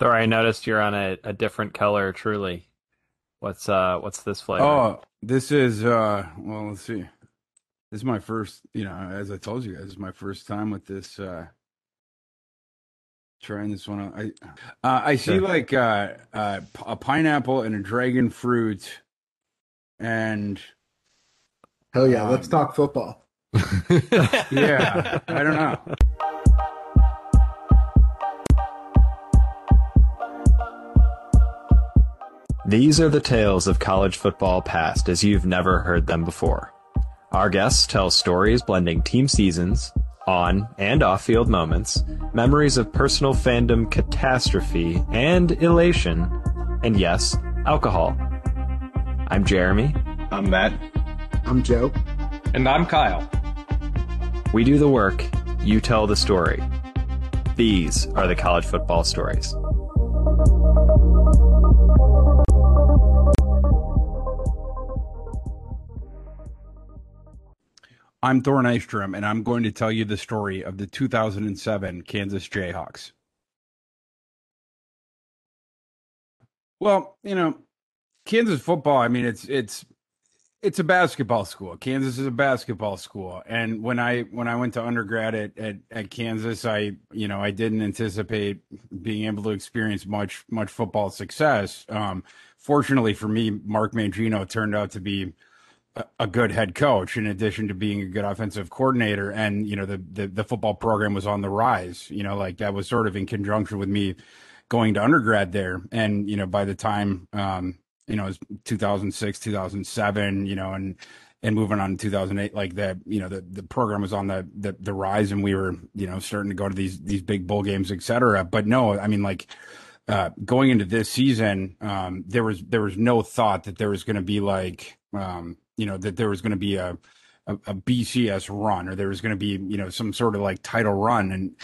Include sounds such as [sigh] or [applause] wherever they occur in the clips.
Thor, I noticed you're on a, a different color, Truly. What's uh what's this flavor? Oh, this is uh well let's see. This is my first, you know, as I told you guys, this is my first time with this uh trying this one out. I uh, I see Sure. like uh, uh p- a pineapple and a dragon fruit and Hell yeah, let's Um, talk football. [laughs] yeah, I don't know. These are the tales of college football past as you've never heard them before. Our guests tell stories blending team seasons, on and off field moments, memories of personal fandom catastrophe and elation, and yes, alcohol. I'm Jeremy. I'm Matt. I'm Joe. And I'm Kyle. We do the work, you tell the story. These are the college football stories. I'm Thor Nystrom, and I'm going to tell you the story of the 2007 Kansas Jayhawks. Well, you know, Kansas football, I mean, it's it's it's a basketball school. Kansas is a basketball school. And when I when I went to undergrad at, at, at Kansas, I you know, I didn't anticipate being able to experience much much football success. Um, fortunately for me, Mark Mangino turned out to be a- good head coach in addition to being a good offensive coordinator. And you know the, the the football program was on the rise you know like that was sort of in conjunction with me going to undergrad there. And you know by the time um you know it was 2006 2007 you know and and moving on to 2008 like that you know the the program was on the, the the rise and we were you know starting to go to these these big bowl games et cetera. But no i mean like uh, going into this season, um, there was there was no thought that there was going to be like um, you know that there was going to be a, a a BCS run or there was going to be you know some sort of like title run and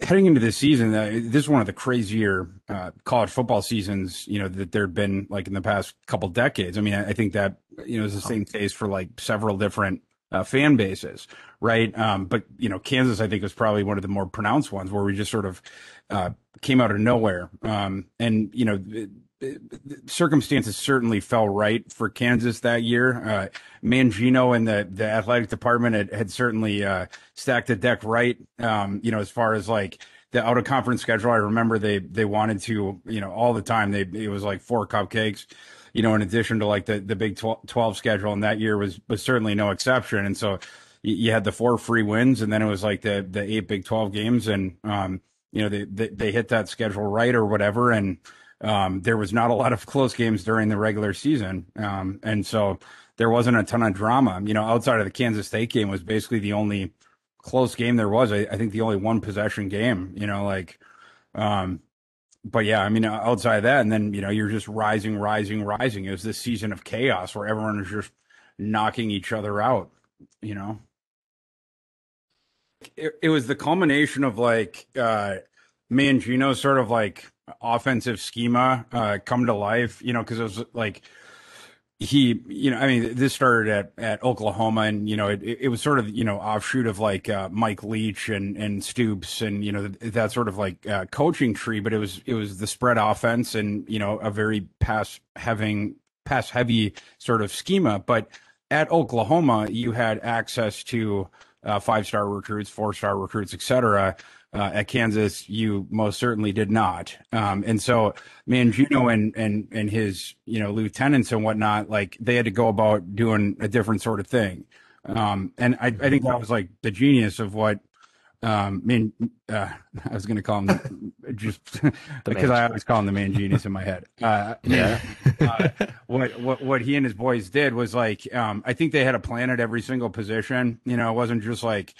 heading into this season, uh, this is one of the crazier uh, college football seasons you know that there'd been like in the past couple decades. I mean, I, I think that you know is the same case for like several different uh, fan bases, right? Um, but you know, Kansas, I think, was probably one of the more pronounced ones where we just sort of uh, came out of nowhere. Um, and you know, circumstances certainly fell right for Kansas that year. Uh, Mangino and the the athletic department had, had certainly uh, stacked the deck right. Um, you know, as far as like the out of conference schedule, I remember they they wanted to, you know, all the time. They it was like four cupcakes you know, in addition to like the, the Big 12, 12 schedule, and that year was was certainly no exception. And so you, you had the four free wins, and then it was like the the eight Big 12 games, and um, you know, they, they they hit that schedule right or whatever, and um, there was not a lot of close games during the regular season, um, and so there wasn't a ton of drama. You know, outside of the Kansas State game was basically the only close game there was. I, I think the only one possession game. You know, like. Um, but yeah, I mean, outside of that, and then you know, you're just rising, rising, rising. It was this season of chaos where everyone is just knocking each other out. You know, it, it was the culmination of like uh Mangino sort of like offensive schema uh, come to life. You know, because it was like he, you know, I mean, this started at, at Oklahoma, and you know, it, it was sort of you know offshoot of like uh, Mike Leach and and Stoops, and you know that sort of like uh, coaching tree. But it was it was the spread offense, and you know a very pass having pass heavy sort of schema. But at Oklahoma, you had access to uh, five star recruits, four star recruits, et cetera. Uh, at Kansas, you most certainly did not. Um, and so Mangino and, and, and his, you know, lieutenants and whatnot, like they had to go about doing a different sort of thing. Um, and I, I think that was like the genius of what, um, I mean, uh, [laughs] I was going to call him [laughs] just [laughs] because I always call him the Mangenius in my head. Uh, yeah. uh, what, what, what he and his boys did was like, um, I think they had a plan at every single position. You know, it wasn't just like,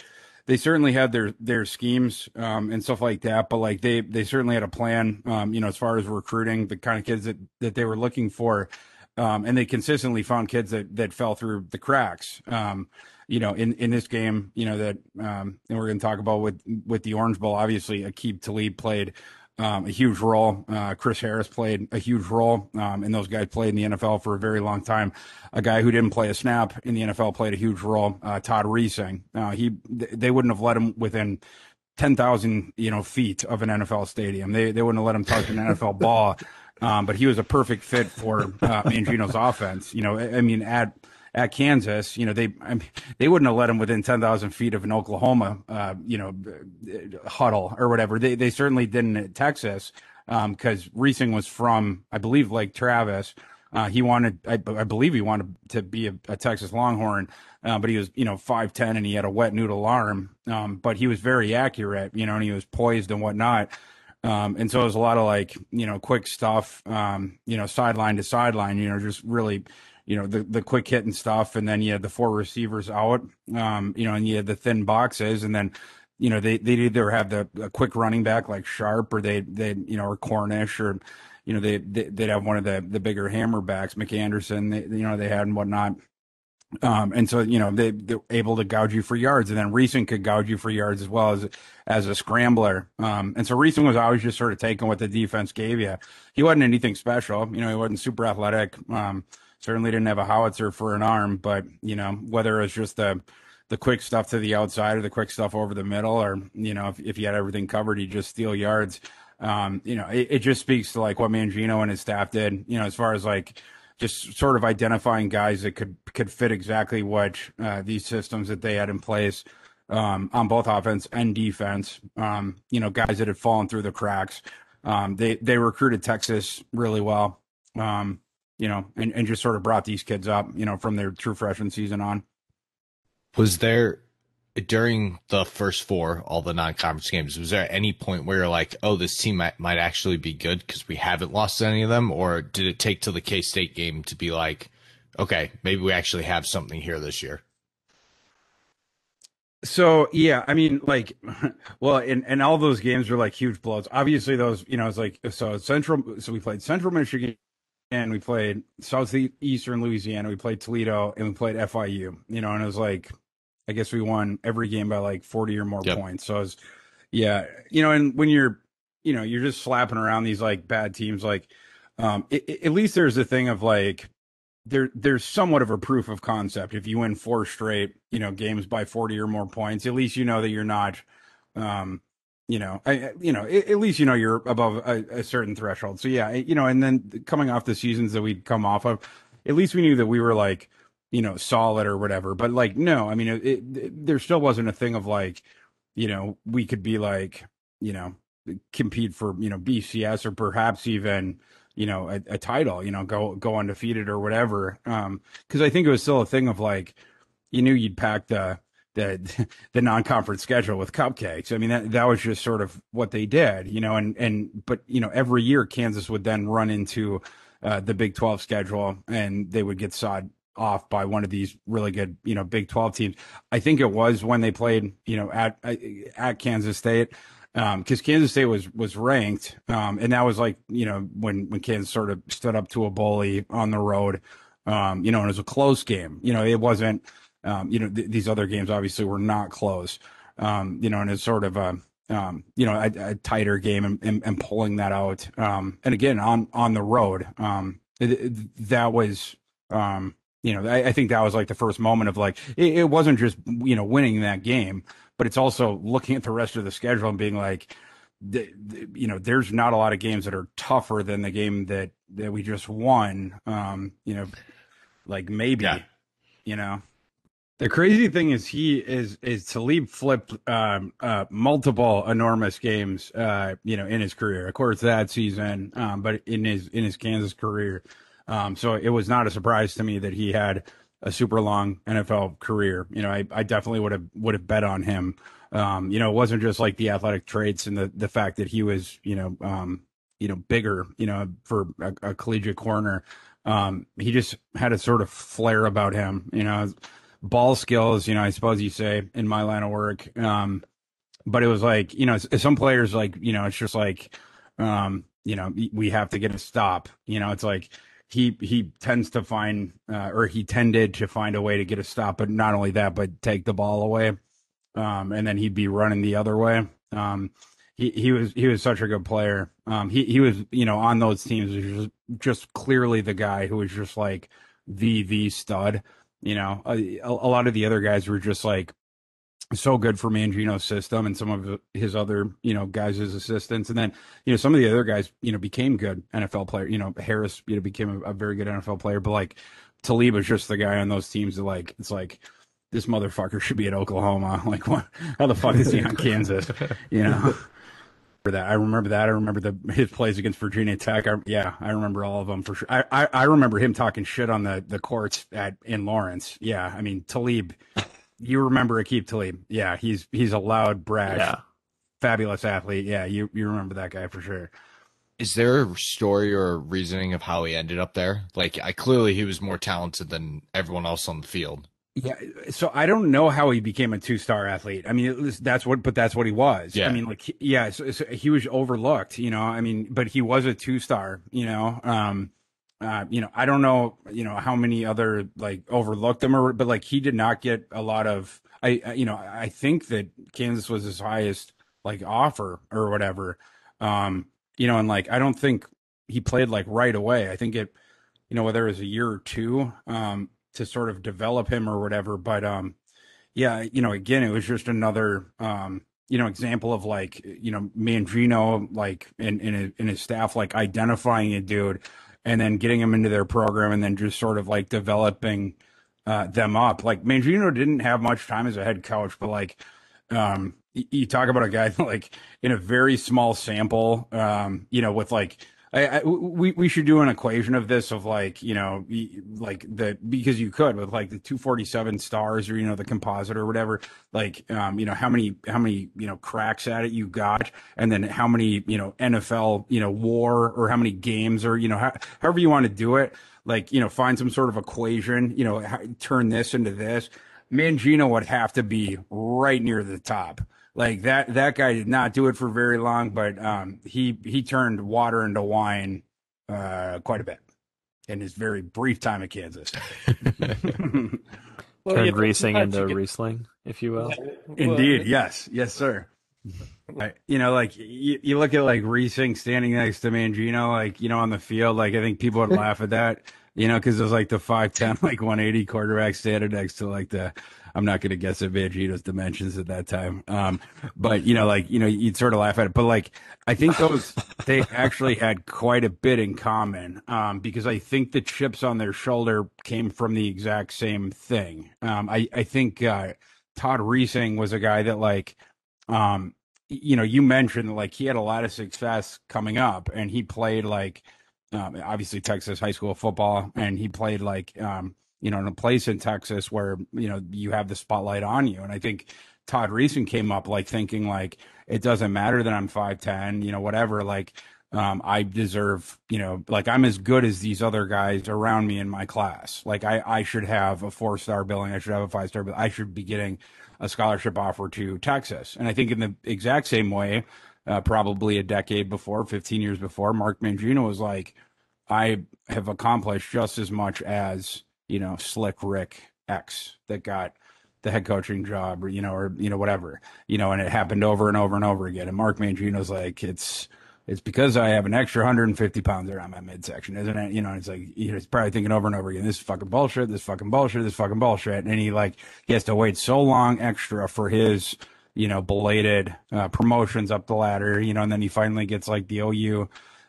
they certainly had their their schemes um, and stuff like that, but like they they certainly had a plan, um, you know, as far as recruiting the kind of kids that that they were looking for, um, and they consistently found kids that that fell through the cracks. Um, you know, in in this game, you know that, um, and we're going to talk about with with the Orange Bowl. Obviously, Aqib Talib played um, a huge role. Uh, Chris Harris played a huge role, um, and those guys played in the NFL for a very long time. A guy who didn't play a snap in the NFL played a huge role. Uh, Todd Reesing, uh, he they wouldn't have let him within ten thousand you know feet of an NFL stadium. They they wouldn't have let him touch an NFL ball. Um, but he was a perfect fit for uh, Mangino's offense. You know, I mean, at at Kansas, you know, they I mean, they wouldn't have let him within 10,000 feet of an Oklahoma, uh, you know, huddle or whatever. They they certainly didn't at Texas because um, Reesing was from, I believe, Lake Travis. Uh, he wanted, I, I, believe, he wanted to be a, a Texas Longhorn, uh, but he was, you know, five ten and he had a wet noodle arm. Um, but he was very accurate, you know, and he was poised and whatnot. Um, and so it was a lot of like, you know, quick stuff, um, you know, sideline to sideline, you know, just really you know the the quick hit and stuff, and then you had the four receivers out, um, you know, and you had the thin boxes, and then you know they they either have the a quick running back like Sharp, or they they you know or Cornish, or you know they, they would have one of the the bigger hammer backs, McAnderson, they, you know they had and whatnot. Um, and so, you know, they, they're able to gouge you for yards and then Reesing could gouge you for yards as well as, as a scrambler. Um, and so Reesing was always just sort of taking what the defense gave you. He wasn't anything special. You know, he wasn't super athletic. Um, certainly didn't have a howitzer for an arm, but you know whether it's just the the quick stuff to the outside or the quick stuff over the middle, or you know if if you had everything covered, he just steal yards. Um, you know, it, it just speaks to like what Mangino and his staff did. You know, as far as like just sort of identifying guys that could could fit exactly what uh, these systems that they had in place um, on both offense and defense. Um, you know, guys that had fallen through the cracks. Um, they they recruited Texas really well. Um, you know, and, and just sort of brought these kids up, you know, from their true freshman season on. Was there during the first four, all the non-conference games, was there any point where you're like, oh, this team might, might actually be good because we haven't lost any of them? Or did it take to the K State game to be like, okay, maybe we actually have something here this year? So yeah, I mean, like, [laughs] well, and and all those games were like huge blows. Obviously, those you know, it's like so Central. So we played Central Michigan, and we played southeastern Louisiana. We played Toledo and we played FIU. You know, and it was like, I guess we won every game by like forty or more yep. points. So it was, yeah, you know, and when you're, you know, you're just slapping around these like bad teams, like, um, it, it, at least there's a thing of like, there, there's somewhat of a proof of concept. If you win four straight, you know, games by forty or more points, at least you know that you're not, um, you know, I, you know, at least you know you're above a, a, certain threshold. So yeah, you know, and then coming off the seasons that we'd come off of, at least we knew that we were like, you know, solid or whatever. But like, no, I mean, it, it, there still wasn't a thing of like, you know, we could be like, you know, compete for you know BCS or perhaps even you know a, a title, you know, go go undefeated or whatever. Um, because I think it was still a thing of like, you knew you'd pack the the the non-conference schedule with cupcakes. I mean that that was just sort of what they did, you know. And and but you know every year Kansas would then run into uh, the Big Twelve schedule and they would get sawed off by one of these really good you know Big Twelve teams. I think it was when they played you know at at Kansas State because um, Kansas State was was ranked, um, and that was like you know when when Kansas sort of stood up to a bully on the road, um, you know, and it was a close game. You know, it wasn't um, you know, th- these other games obviously were not close. Um, you know, and it's sort of a, um, you know, a, a tighter game and, and, and, pulling that out. Um, and again, on, on the road, um, it, it, that was, um, you know, I, I, think that was like the first moment of like, it, it, wasn't just, you know, winning that game, but it's also looking at the rest of the schedule and being like, the, the, you know, there's not a lot of games that are tougher than the game that, that we just won. Um, you know, like maybe, yeah. you know, the crazy thing is he is is Talib flipped um, uh, multiple enormous games, uh, you know, in his career. Of course, that season, um, but in his in his Kansas career, um, so it was not a surprise to me that he had a super long NFL career. You know, I, I definitely would have would have bet on him. Um, you know, it wasn't just like the athletic traits and the the fact that he was, you know, um, you know, bigger, you know, for a, a collegiate corner. Um, he just had a sort of flair about him, you know ball skills, you know, I suppose you say in my line of work. Um, but it was like, you know, some players like, you know, it's just like, um, you know, we have to get a stop. You know, it's like he he tends to find uh, or he tended to find a way to get a stop, but not only that, but take the ball away. Um, and then he'd be running the other way. Um, he, he was he was such a good player. Um, he he was you know on those teams was just, just clearly the guy who was just like the the stud. You know, a, a lot of the other guys were just like so good for Mangino's system and some of his other, you know, guys as assistants. And then, you know, some of the other guys, you know, became good NFL players. You know, Harris, you know, became a, a very good NFL player. But like Talib was just the guy on those teams that like, it's like, this motherfucker should be at Oklahoma. [laughs] Like, what? How the fuck is he on [laughs] Kansas? You know? That. I remember that. I remember the his plays against Virginia Tech. I, yeah, I remember all of them for sure. I, I, I remember him talking shit on the the courts at in Lawrence. Yeah, I mean Talib. You remember Aqib Talib? Yeah, he's he's a loud, brash, yeah. fabulous athlete. Yeah, you you remember that guy for sure. Is there a story or reasoning of how he ended up there? Like, I clearly he was more talented than everyone else on the field. Yeah, so I don't know how he became a two-star athlete. I mean, was, that's what, but that's what he was. Yeah. I mean, like, yeah, so, so, he was overlooked, you know. I mean, but he was a two-star, you know. Um, uh, you know, I don't know, you know, how many other like overlooked them or, but like he did not get a lot of. I, you know, I think that Kansas was his highest like offer or whatever. Um, you know, and like I don't think he played like right away. I think it, you know, whether it was a year or two. Um, to sort of develop him or whatever. But um, yeah, you know, again, it was just another um, you know, example of like, you know, Mangino like in in, in his staff like identifying a dude and then getting him into their program and then just sort of like developing uh, them up. Like Mangino didn't have much time as a head coach, but like um, you talk about a guy [laughs] like in a very small sample, um, you know, with like I, I, we we should do an equation of this of like you know like the because you could with like the 247 stars or you know the composite or whatever like um you know how many how many you know cracks at it you got and then how many you know NFL you know war or how many games or you know how, however you want to do it like you know find some sort of equation you know turn this into this. Mangino would have to be right near the top like that that guy did not do it for very long, but um, he he turned water into wine uh, quite a bit in his very brief time at Kansas. [laughs] well, turned Riesling into get... Riesling, if you will. Indeed, well, yes, yes, sir. you know, like you, you look at like Reesing standing next to Mangino, like you know, on the field. Like I think people would laugh at that, you know, because it was like the five ten, like one eighty quarterback standing next to like the I'm not going to guess at Mangino's dimensions at that time. Um, but you know, like you know, you'd sort of laugh at it. But like, I think those they actually had quite a bit in common um, because I think the chips on their shoulder came from the exact same thing. Um, I I think uh, Todd Reesing was a guy that like. Um, you know, you mentioned like he had a lot of success coming up, and he played like um, obviously Texas high school football, and he played like um, you know, in a place in Texas where, you know, you have the spotlight on you. And I think Todd Reesing came up like thinking like it doesn't matter that I'm 5'10, you know, whatever, like um, I deserve, you know, like I'm as good as these other guys around me in my class. Like I, I should have a four star billing. I should have a five star bill. I should be getting a scholarship offer to Texas. And I think in the exact same way, uh, probably a decade before, 15 years before, Mark Mangino was like, I have accomplished just as much as you know, Slick Rick X that got the head coaching job or you know or you know whatever you know and it happened over and over and over again. And mark mangino's like it's it's because I have an extra 150 pounds around my midsection, isn't it? You know, it's like you know, he's probably thinking over and over again, this is fucking bullshit, this fucking bullshit, this fucking bullshit, and he like he has to wait so long extra for his you know belated uh, promotions up the ladder, you know, and then he finally gets like the OU,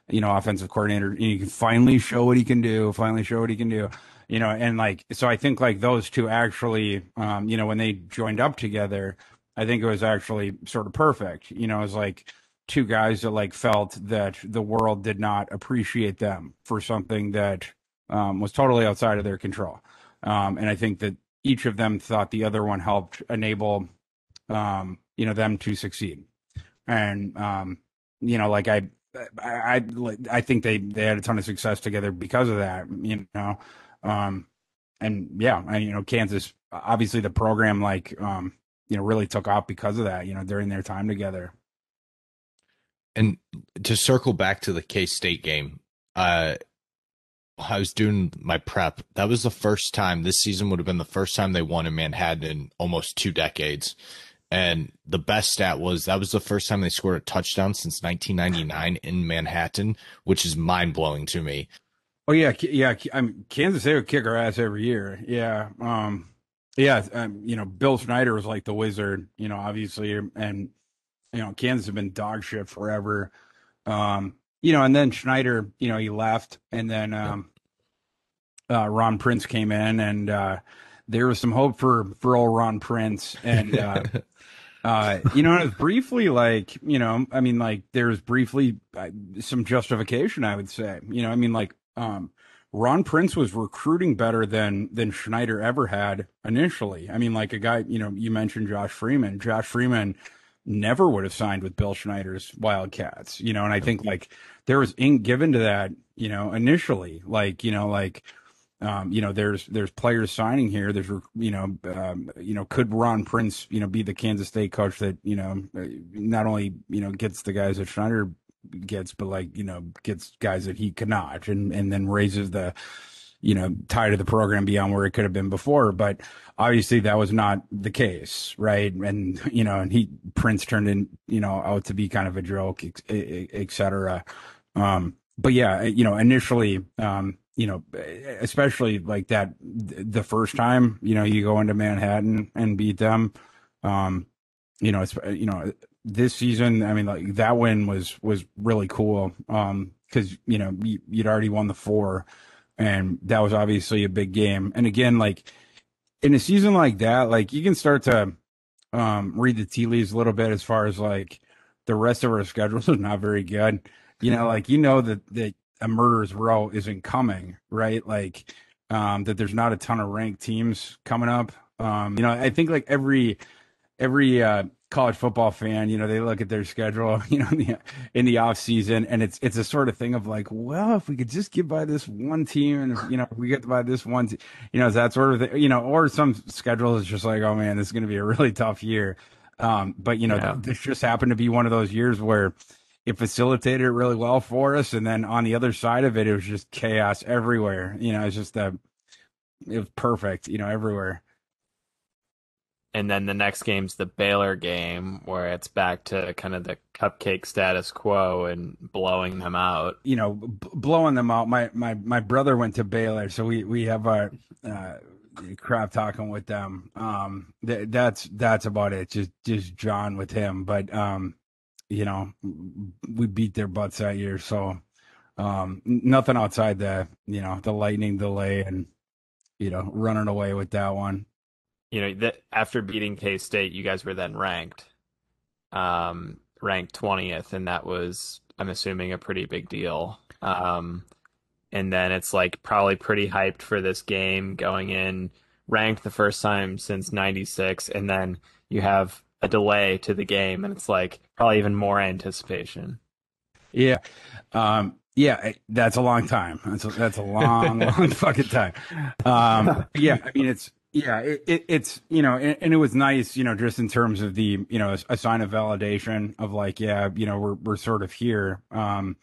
you know, offensive coordinator, and he can finally show what he can do, finally show what he can do you know, and like, so I think like those two actually, um, you know, when they joined up together, I think it was actually sort of perfect. You know, it was like two guys that like felt that the world did not appreciate them for something that um, was totally outside of their control. Um, and I think that each of them thought the other one helped enable, um, you know, them to succeed. And, um, you know, like I, I, I, I think they, they had a ton of success together because of that, you know, um, and yeah, and you know, Kansas, obviously the program, like, um, you know, really took off because of that, you know, during their time together. And to circle back to the K State game, uh, I was doing my prep. That was the first time this season would have been the first time they won in Manhattan in almost two decades. And the best stat was that was the first time they scored a touchdown since 1999 in Manhattan, which is mind blowing to me. Oh yeah, yeah. I mean, Kansas State would kick our ass every year. Yeah, um, yeah. Um, you know, Bill Snyder was like the wizard. You know, obviously, and you know, Kansas have been dog shit forever. Um, you know, and then Snyder, you know, he left, and then um, uh, Ron Prince came in, and uh, there was some hope for for old Ron Prince, and uh, [laughs] uh, you know, it was briefly like, you know, I mean, like there's briefly uh, some justification, I would say, you know, I mean, like um, Ron Prince was recruiting better than than Snyder ever had initially. I mean, like a guy, you know, you mentioned Josh Freeman. Josh Freeman never would have signed with Bill Snyder's Wildcats, you know, and I think like there was ink given to that, you know, initially, like, you know, like, um, you know, there's there's players signing here. There's you know, um, you know, could Ron Prince, you know, be the Kansas State coach that you know, not only you know gets the guys that Snyder gets, but like you know gets guys that he cannot, and and then raises the you know tie to the program beyond where it could have been before. But obviously that was not the case, right? And you know, and he Prince turned in you know out to be kind of a joke, etc. Um, but yeah, you know, initially. Um, you know, especially like that the first time, you know, you go into Manhattan and beat them. Um, you know, it's you know, this season, I mean, like that win was was really cool. Um, because you know you, would already won the four, and that was obviously a big game. And again, like in a season like that, like you can start to um read the tea leaves a little bit as far as like the rest of our schedule is not very good. You know, like you know that that a murderer's row isn't coming, right? Like um that there's not a ton of ranked teams coming up. Um, you know, I think like every every uh college football fan, you know, they look at their schedule, [laughs] you know, in the, in the off season, and it's it's a sort of thing of like, well, if we could just get by this one team, and if, you know, if we get by this one, te- you know, that sort of thing, you know, or some schedules is just like, oh man, this is going to be a really tough year. Um, but you know, yeah. this just happened to be one of those years where it facilitated it really well for us, and then on the other side of it, it was just chaos everywhere. You know, it's just a, it was perfect, you know, everywhere and then the next game's the Baylor game where it's back to kind of the cupcake status quo and blowing them out. You know, b- blowing them out. My my my brother went to Baylor, so we we have our uh, crap talking with them. Um, th- that's that's about it. Just just John with him, but um, you know, we beat their butts that year, so um, nothing outside the you know the lightning delay and you know running away with that one you know that after beating K State, you guys were then ranked, um, ranked twentieth, and that was I'm assuming a pretty big deal. Um, and then it's like probably pretty hyped for this game going in ranked the first time since 96 and then you have a delay to the game and it's like probably even more anticipation. Yeah. Um yeah that's a long time. That's a, that's a long [laughs] long fucking time. Um yeah i mean it's yeah, it, it, it's you know, and, and, it was nice, you know, just in terms of the you know a, sign of validation of like, yeah, you know, we're we're sort of here. Um,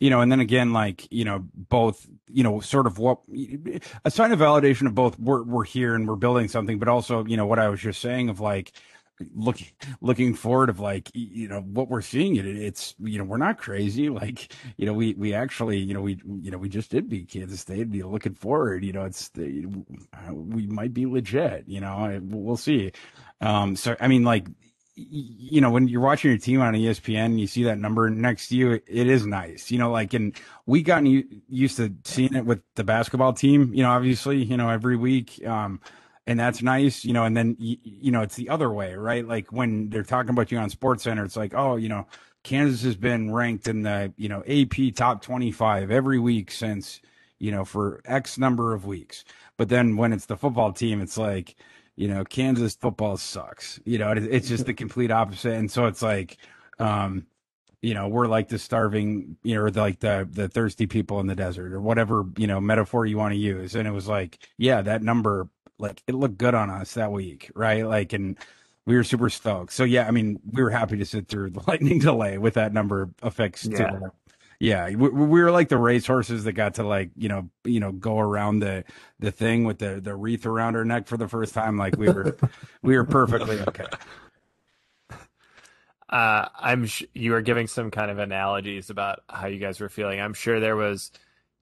you know, and then again, like you know, both you know, sort of what a sign of validation of both we're we're here and we're building something, but also you know what I was just saying of like looking looking forward of like you know what we're seeing it it's you know we're not crazy like you know we we actually you know we you know we just did beat Kansas State know looking forward you know it's the, we might be legit you know we'll see um so I mean like you know when you're watching your team on ESPN you see that number next to you it is nice you know like and we gotten used to seeing it with the basketball team you know obviously you know every week um and that's nice, you know. And then you, you know it's the other way, right? Like when they're talking about you on Sports Center, it's like, oh, you know, Kansas has been ranked in the you know AP top twenty five every week since you know for X number of weeks. But then when it's the football team, it's like, you know, Kansas football sucks. You know, it's just the [laughs] complete opposite. And so it's like, um, you know, we're like the starving, you know, like the the thirsty people in the desert or whatever, you know, metaphor you want to use. And it was like, yeah, that number like it looked good on us that week, right? Like, and we were super stoked. So yeah, I mean, we were happy to sit through the [laughs] lightning delay with that number affixed yeah. to yeah, we, we, were like the race horses that got to like you know you know go around the the thing with the the wreath around our neck for the first time. Like we were [laughs] we were perfectly okay. Uh, I'm sh- you were giving some kind of analogies about how you guys were feeling. I'm sure there was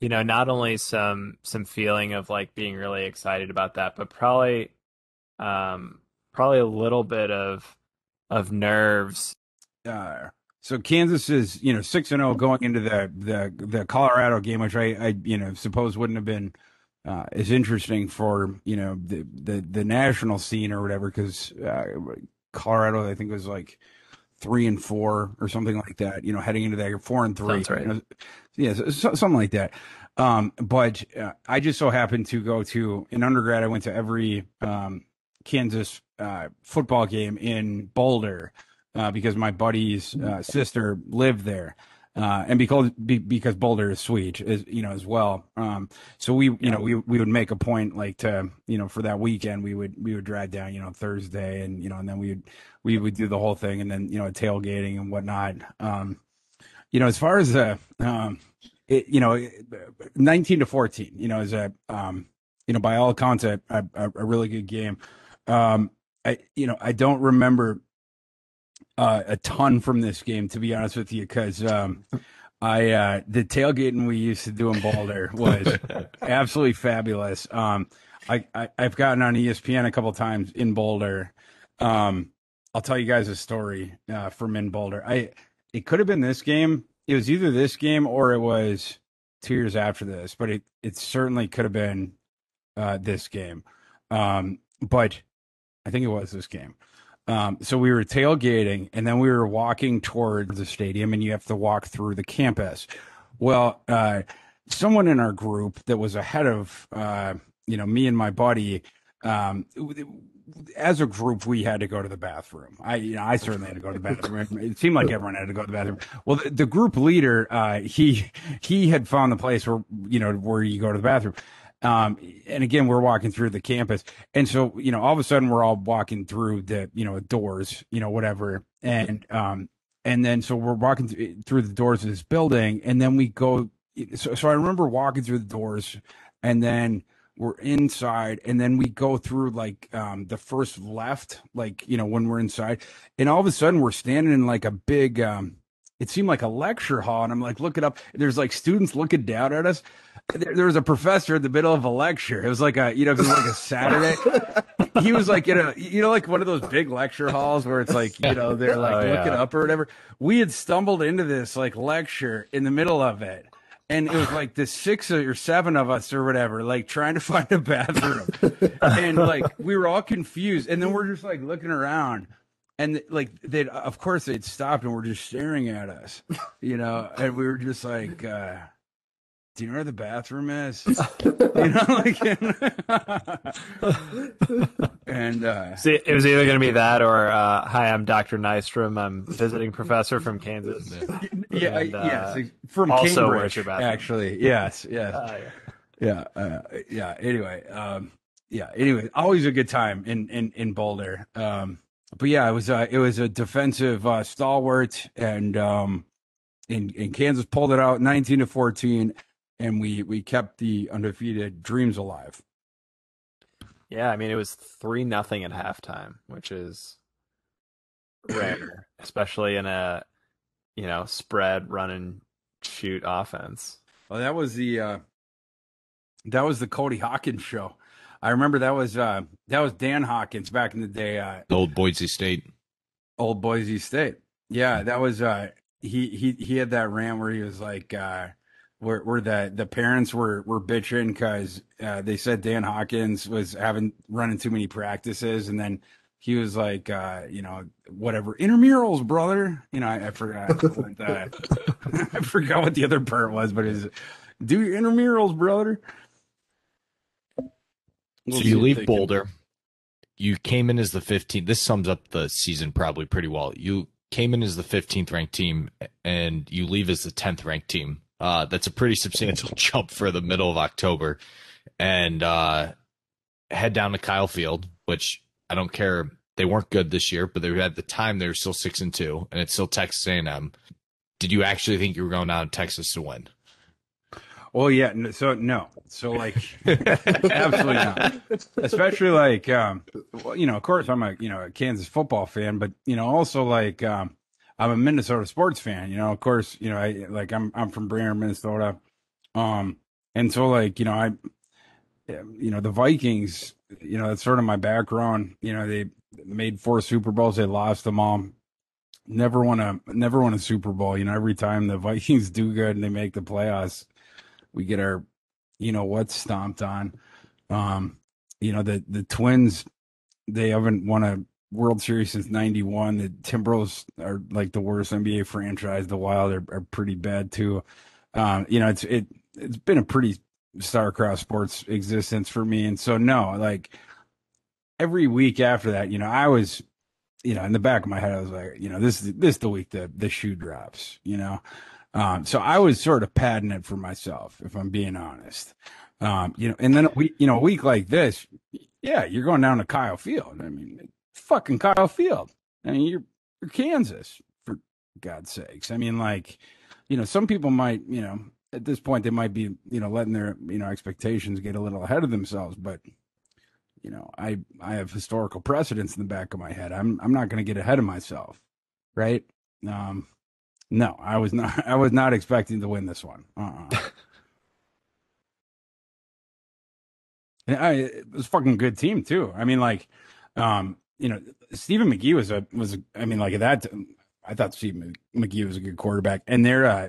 you know, not only some some feeling of like being really excited about that, but probably um probably a little bit of of nerves. Uh, so Kansas is, you know, six and zero oh going into the the the Colorado game, which I I you know suppose wouldn't have been uh, as interesting for you know the the the national scene or whatever because uh, Colorado I think was like three and four or something like that. You know, heading into that four and three. Right. You know, yeah, so, something like that. Um, but uh, I just so happened to go to in undergrad. I went to every um, Kansas uh, football game in Boulder uh, because my buddy's uh, sister lived there. Uh, and because because Boulder is sweet, as you know, as well. Um, so we, you yeah. know, we we would make a point like to, you know, for that weekend, we would we would drive down, you know, Thursday, and you know, and then we would we would do the whole thing, and then you know, tailgating and whatnot. Um, you know, as far as uh, um, it, you know, 19 to 14, you know, is a, um, you know, by all accounts, a, a, a really good game. Um, I, you know, I don't remember uh, a ton from this game, to be honest with you, because um, I uh, the tailgating we used to do in Boulder [laughs] was absolutely fabulous. Um, I, I have gotten on ESPN a couple times in Boulder. Um, I'll tell you guys a story uh, from in Boulder. I it could have been this game it was either this game or it was two years after this, but it it certainly could have been uh, this game. Um, but I think it was this game. Um, so we were tailgating and then we were walking towards the stadium and you have to walk through the campus. Well, uh, someone in our group that was ahead of, uh, you know, me and my buddy, um, as a group, we had to go to the bathroom. I, you know, I certainly had to go to the bathroom. It seemed like everyone had to go to the bathroom. Well, the, the group leader, uh, he, he had found the place where, you know, where you go to the bathroom. Um, and again, we're walking through the campus. And so, you know, all of a sudden we're all walking through the, you know, doors, you know, whatever. And, um, and then so we're walking th- through the doors of this building and then we go. So, so I remember walking through the doors and then, we're inside and then we go through like um the first left like you know when we're inside and all of a sudden we're standing in like a big um it seemed like a lecture hall and i'm like looking up there's like students looking down at us there, there was a professor in the middle of a lecture. It was like a you know it was like a saturday. He was like in a you know like one of those big lecture halls where it's like you know they're like oh, yeah. looking up or whatever. We had stumbled into this like lecture in the middle of it. And it was like the six or seven of us or whatever, like trying to find a bathroom, and like we were all confused, and then we're just like looking around, and like they, of course, they'd stopped and were just staring at us, you know, and we were just like. uh do you know where the bathroom is? [laughs] you know, like, [laughs] and uh, See, it was either going to be that or, uh, "Hi, I'm Dr. Nystrom. I'm visiting professor from Kansas." Yeah, and, uh, yes, from also Cambridge, your bathroom? actually. Yes, yes, uh, yeah, yeah, uh, yeah. Anyway, um, yeah. Anyway, always a good time in in in Boulder. Um, but yeah, it was uh, it was a defensive uh, stalwart and um, and, and Kansas pulled it out 19 to 14, and we we kept the undefeated dreams alive. Yeah, I mean it was three nothing at halftime, which is rare, [clears throat] especially in a you know spread run and shoot offense. Well, that was the uh, that was the Cody Hawkins show. I remember that was uh, that was Dan Hawkins back in the day. Uh, Old Boise State. Old Boise State. Yeah, that was uh, he he he had that rant where he was like uh, where where the the parents were were bitching because uh, they said Dan Hawkins was having running too many practices, and then he was like, uh, you know, whatever intramurals, brother. You know, I, I forgot. [laughs] what, uh, [laughs] I forgot what the other part was, but is do your intramurals, brother. We'll so you leave they can- Boulder. You came in as the 15th. This sums up the season probably pretty well. You came in as the 15th ranked team, and you leave as the 10th ranked team. Uh, that's a pretty substantial [laughs] jump for the middle of October, and uh, head down to Kyle Field, which I don't care. They weren't good this year, but they at the time they were still six and two, and it's still Texas A&M. Did you actually think you were going down to Texas to win? Well, yeah. So no. So like, [laughs] absolutely not. Especially like, um, well, you know, of course I'm a you know a Kansas football fan, but you know also like um, I'm a Minnesota sports fan. You know, of course, you know I like I'm I'm from Brainerd, Minnesota, um, and so like you know I, you know the Vikings. You know that's sort of my background. You know they made four Super Bowls, they lost them all. Never won a never won a Super Bowl. You know every time the [laughs] Vikings do good and they make the playoffs we get our you know what stomped on um you know the the twins they haven't won a world series since 91 the timberwolves are like the worst nba franchise the wild are, are pretty bad too um you know it's it it's been a pretty star-crossed sports existence for me and so no like every week after that you know i was you know in the back of my head i was like you know this is this is the week that the shoe drops you know um, so I was sort of padding it for myself, if I'm being honest. Um, you know, and then we, you know, a week like this, yeah, you're going down to Kyle Field. I mean, fucking Kyle Field. I mean, you're, you're Kansas for God's sakes. I mean, like, you know, some people might, you know, at this point they might be, you know, letting their, you know, expectations get a little ahead of themselves, but you know, I I have historical precedents in the back of my head. I'm I'm not going to get ahead of myself, right? Um, no, I was not. [laughs] I was not expecting to win this one. Uh-uh. [laughs] and I, it was a fucking good team too. I mean, like, um, you know, Stephen McGee was a was. A, I mean, like at that. I thought Stephen McGee was a good quarterback, and their uh,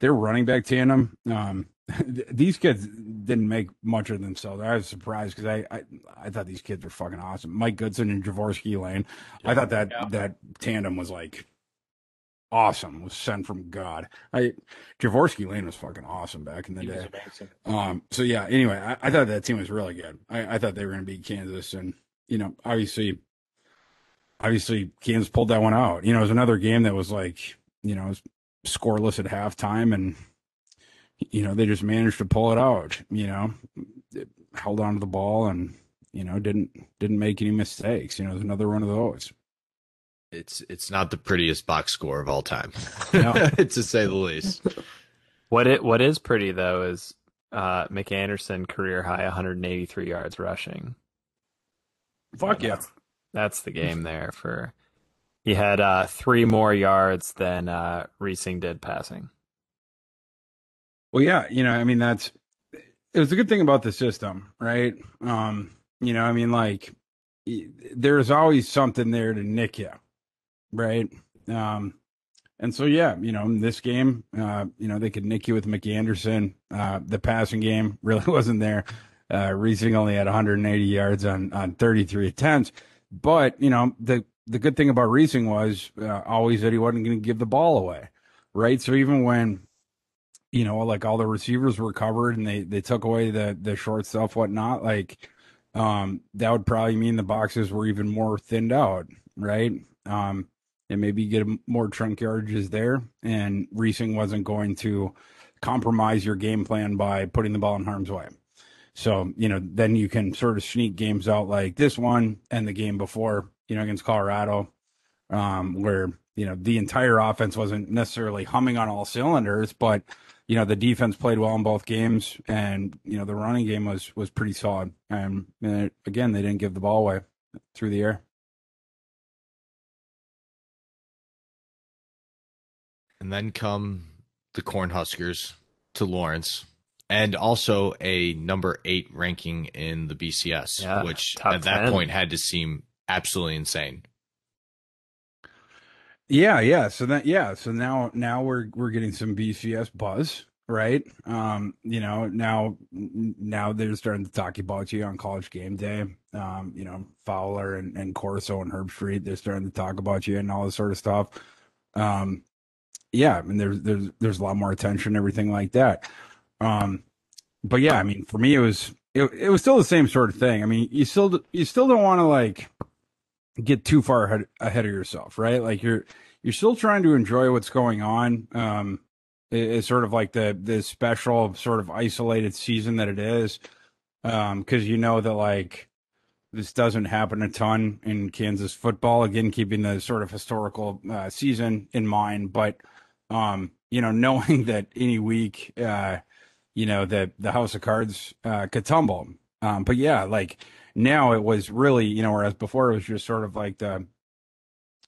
their running back tandem. Um, [laughs] these kids didn't make much of themselves. I was surprised because I, I I thought these kids were fucking awesome. Mike Goodson and Jorvorskie Lane. I thought that Yeah. that tandem was like awesome. Was sent from God. I Jorvorskie Lane was fucking awesome back in the He day. Um. So yeah. Anyway, I, I thought that team was really good. I, I thought they were going to beat Kansas, and you know, obviously, obviously, Kansas pulled that one out. You know, it was another game that was like, you know, it was scoreless at halftime, and you know they just managed to pull it out. You know, It held on to the ball and you know didn't didn't make any mistakes. You know, it was another one of those. It's it's not the prettiest box score of all time, No. [laughs] to say the least. What it what is pretty though is uh, McAnderson career high 183 yards rushing. Fuck yeah. That's, that's the game there for. He had uh, three more yards than uh, Reesing did passing. Well, yeah, you know, I mean, that's it was a good thing about the system, right? Um, you know, I mean, like there's always something there to nick you, right? Um, and so, yeah, you know, in this game, uh, you know, they could nick you with McAnderson. Uh, the passing game [laughs] really wasn't there. Uh, Reesing only had 180 yards on on 33 attempts, but you know, the the good thing about Reesing was uh, always that he wasn't going to give the ball away, right? So even when you know, like all the receivers were covered and they they took away the the short stuff, whatnot. Like, um, that would probably mean the boxes were even more thinned out, right? Um, and maybe you get more trunk yardages there. And Reesing wasn't going to compromise your game plan by putting the ball in harm's way. So you know, then you can sort of sneak games out like this one and the game before, you know, against Colorado, um, where you know, the entire offense wasn't necessarily humming on all cylinders, but you know, the defense played well in both games, and you know, the running game was was pretty solid. And, and again, they didn't give the ball away through the air. And then come the Cornhuskers to Lawrence, and also a number eight ranking in the BCS, Yeah, which top at that point had to seem absolutely insane. Yeah, yeah. So that yeah, so now now we're we're getting some BCS buzz, right? Um, you know, now now they're starting to talk about you on college game day. Um, you know, Fowler and, and Corso and Herbstreit, they're starting to talk about you and all this sort of stuff. Um, yeah, I mean there's there's there's a lot more attention, everything like that. Um, but yeah, I mean for me it was it, it was still the same sort of thing. I mean, you still you still don't want to like get too far ahead, ahead of yourself, right? Like you're you're still trying to enjoy what's going on. Um, it- it's sort of like the the special sort of isolated season that it is, um, because you know that like this doesn't happen a ton in Kansas football. Again, keeping the sort of historical uh, season in mind, but um, you know, [laughs] knowing that any week, uh, you know, that the house of cards uh, could tumble. Um, but yeah, like now it was really, you know, whereas before it was just sort of like the,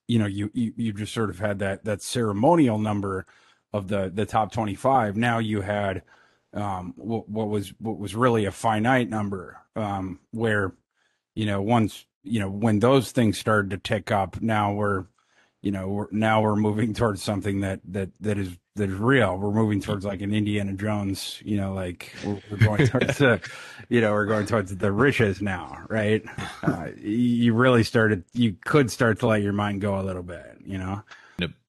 you know, you you, you just sort of had that that ceremonial number of the the top 25 now you had um what, what was what was really a finite number um where you know once you know when those things started to tick up now we're you know we're now we're moving [laughs] towards something that that that is that is real we're moving towards like an indiana jones you know like we're, we're going [laughs] towards the you know we're going towards the riches now right uh, you really started you could start to let your mind go a little bit you know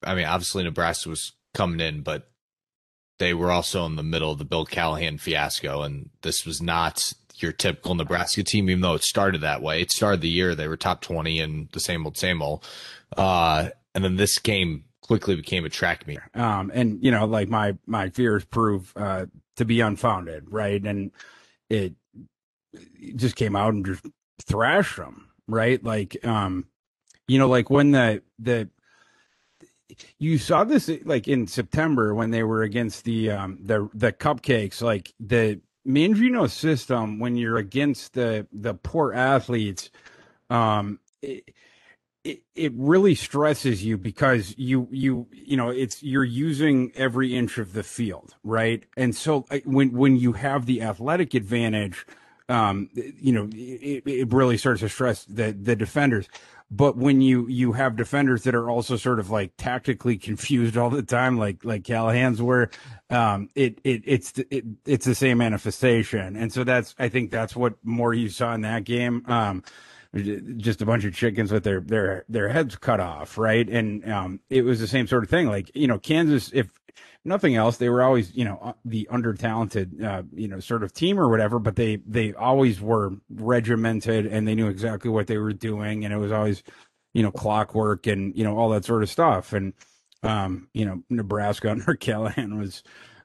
I mean, obviously Nebraska was coming in, but they were also in the middle of the Bill Callahan fiasco, and this was not your typical Nebraska team, even though it started that way. It started the year they were top twenty and the same old, same old. Uh, and then this game quickly became a track meet. um and you know like my my fears prove uh to be unfounded right and it, it just came out and just thrashed them right like um you know like when the the you saw this like in September when they were against the um the the cupcakes like the Mangino system when you're against the the poor athletes um it, it, it really stresses you because you you you know it's you're using every inch of the field right? And so uh, when when you have the athletic advantage um you know it, it really starts to stress the the defenders. But when you you have defenders that are also sort of like tactically confused all the time like like Callahan's were um it it it's it, it's the same manifestation. And so that's I think that's what more you saw in that game. Um just a bunch of chickens with their their their heads cut off, right? And um, it was the same sort of thing. Like you know, Kansas, if nothing else, they were always you know uh, the under talented uh, you know sort of team or whatever, but they they always were regimented and they knew exactly what they were doing, and it was always you know clockwork and you know all that sort of stuff. And um, you know, Nebraska [laughs] under Callahan was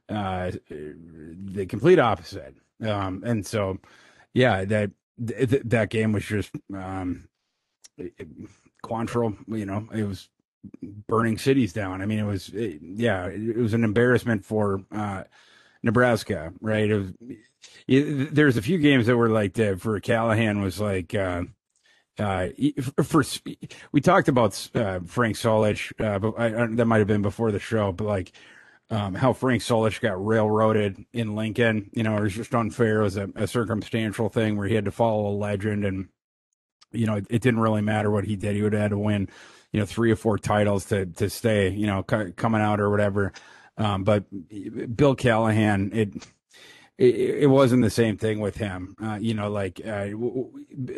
uh, the complete opposite. Um, and so, yeah, that th- th- that game was just um Quantrill, you know, it was burning cities down. I mean, it was, it, yeah, it, it was an embarrassment for uh, Nebraska, right? It was, it, there's a few games that were like that for Callahan was like, uh, uh, for, we talked about uh, Frank Solich, uh, but I, I, that might have been before the show, but like, um, how Frank Solich got railroaded in Lincoln. You know, it was just unfair. It was a, a circumstantial thing where he had to follow a legend, and you know, it, it, didn't really matter what he did. He would have had to win, you know, three or four titles to to stay, you know, c- coming out or whatever. Um, but Bill Callahan, it. It, it wasn't the same thing with him, uh, you know. Like uh,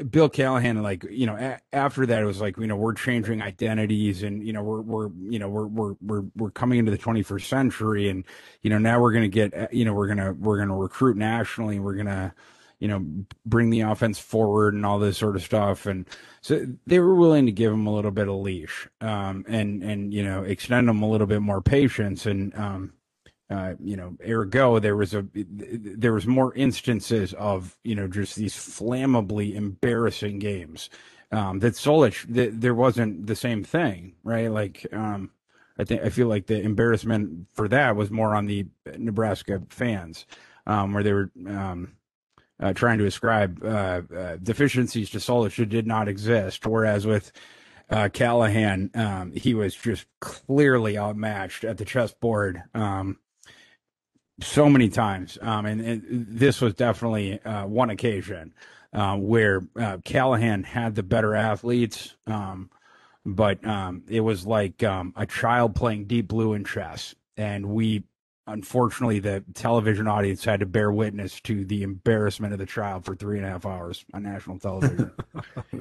Bill Callahan, like you know, a- after that, it was like you know we're changing identities, and you know we're we're you know we're we're we're we're coming into the 21st century, and you know now we're gonna get you know we're gonna we're gonna recruit nationally, and we're gonna you know bring the offense forward and all this sort of stuff, and so they were willing to give him a little bit of leash, um, and and you know extend him a little bit more patience, and um, uh, you know, ergo, there was a there was more instances of you know just these flammably embarrassing games. Um, that Solich, th- there wasn't the same thing, right? Like, um, I think I feel like the embarrassment for that was more on the Nebraska fans, um, where they were um, uh, trying to ascribe uh, uh, deficiencies to Solich that did not exist. Whereas with uh, Callahan, um, he was just clearly outmatched at the chessboard um, so many times, um, and, and, this was definitely uh, one occasion uh, where Callahan had the better athletes. Um, but um, it was like um, a child playing Deep Blue in chess, and we unfortunately the television audience had to bear witness to the embarrassment of the child for three and a half hours on national television. [laughs]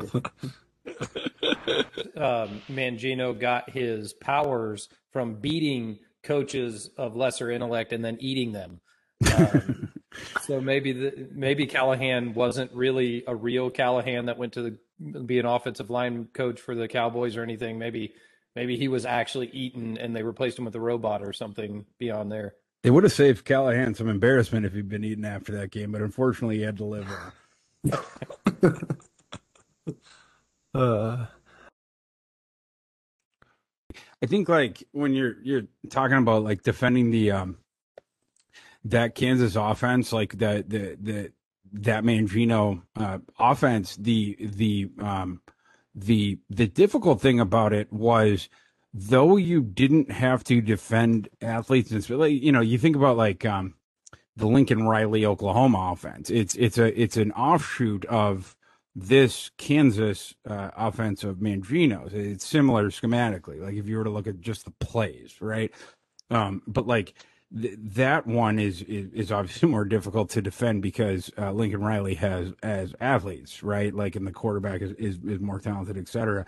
um, Mangino got his powers from beating coaches of lesser intellect and then eating them. [laughs] Um, so maybe the, maybe Callahan wasn't really a real Callahan that went to the be an offensive line coach for the Cowboys or anything. Maybe maybe he was actually eaten and they replaced him with a robot or something beyond there. They would have saved Callahan some embarrassment if he'd been eaten after that game, but unfortunately he had to live. [laughs] uh, I think like when you're you're talking about like defending the um that Kansas offense, like the the the that Mangino uh, offense, the the um, the the difficult thing about it was though you didn't have to defend athletes and you know you think about like um, the Lincoln Riley Oklahoma offense. It's it's a it's an offshoot of this Kansas uh, offense of Mangino's. It's similar schematically. Like if you were to look at just the plays, right? Um, but like th- that one is, is, is obviously [laughs] more difficult to defend because uh, Lincoln Riley has as athletes, right? Like, and the quarterback is is, is more talented, et cetera.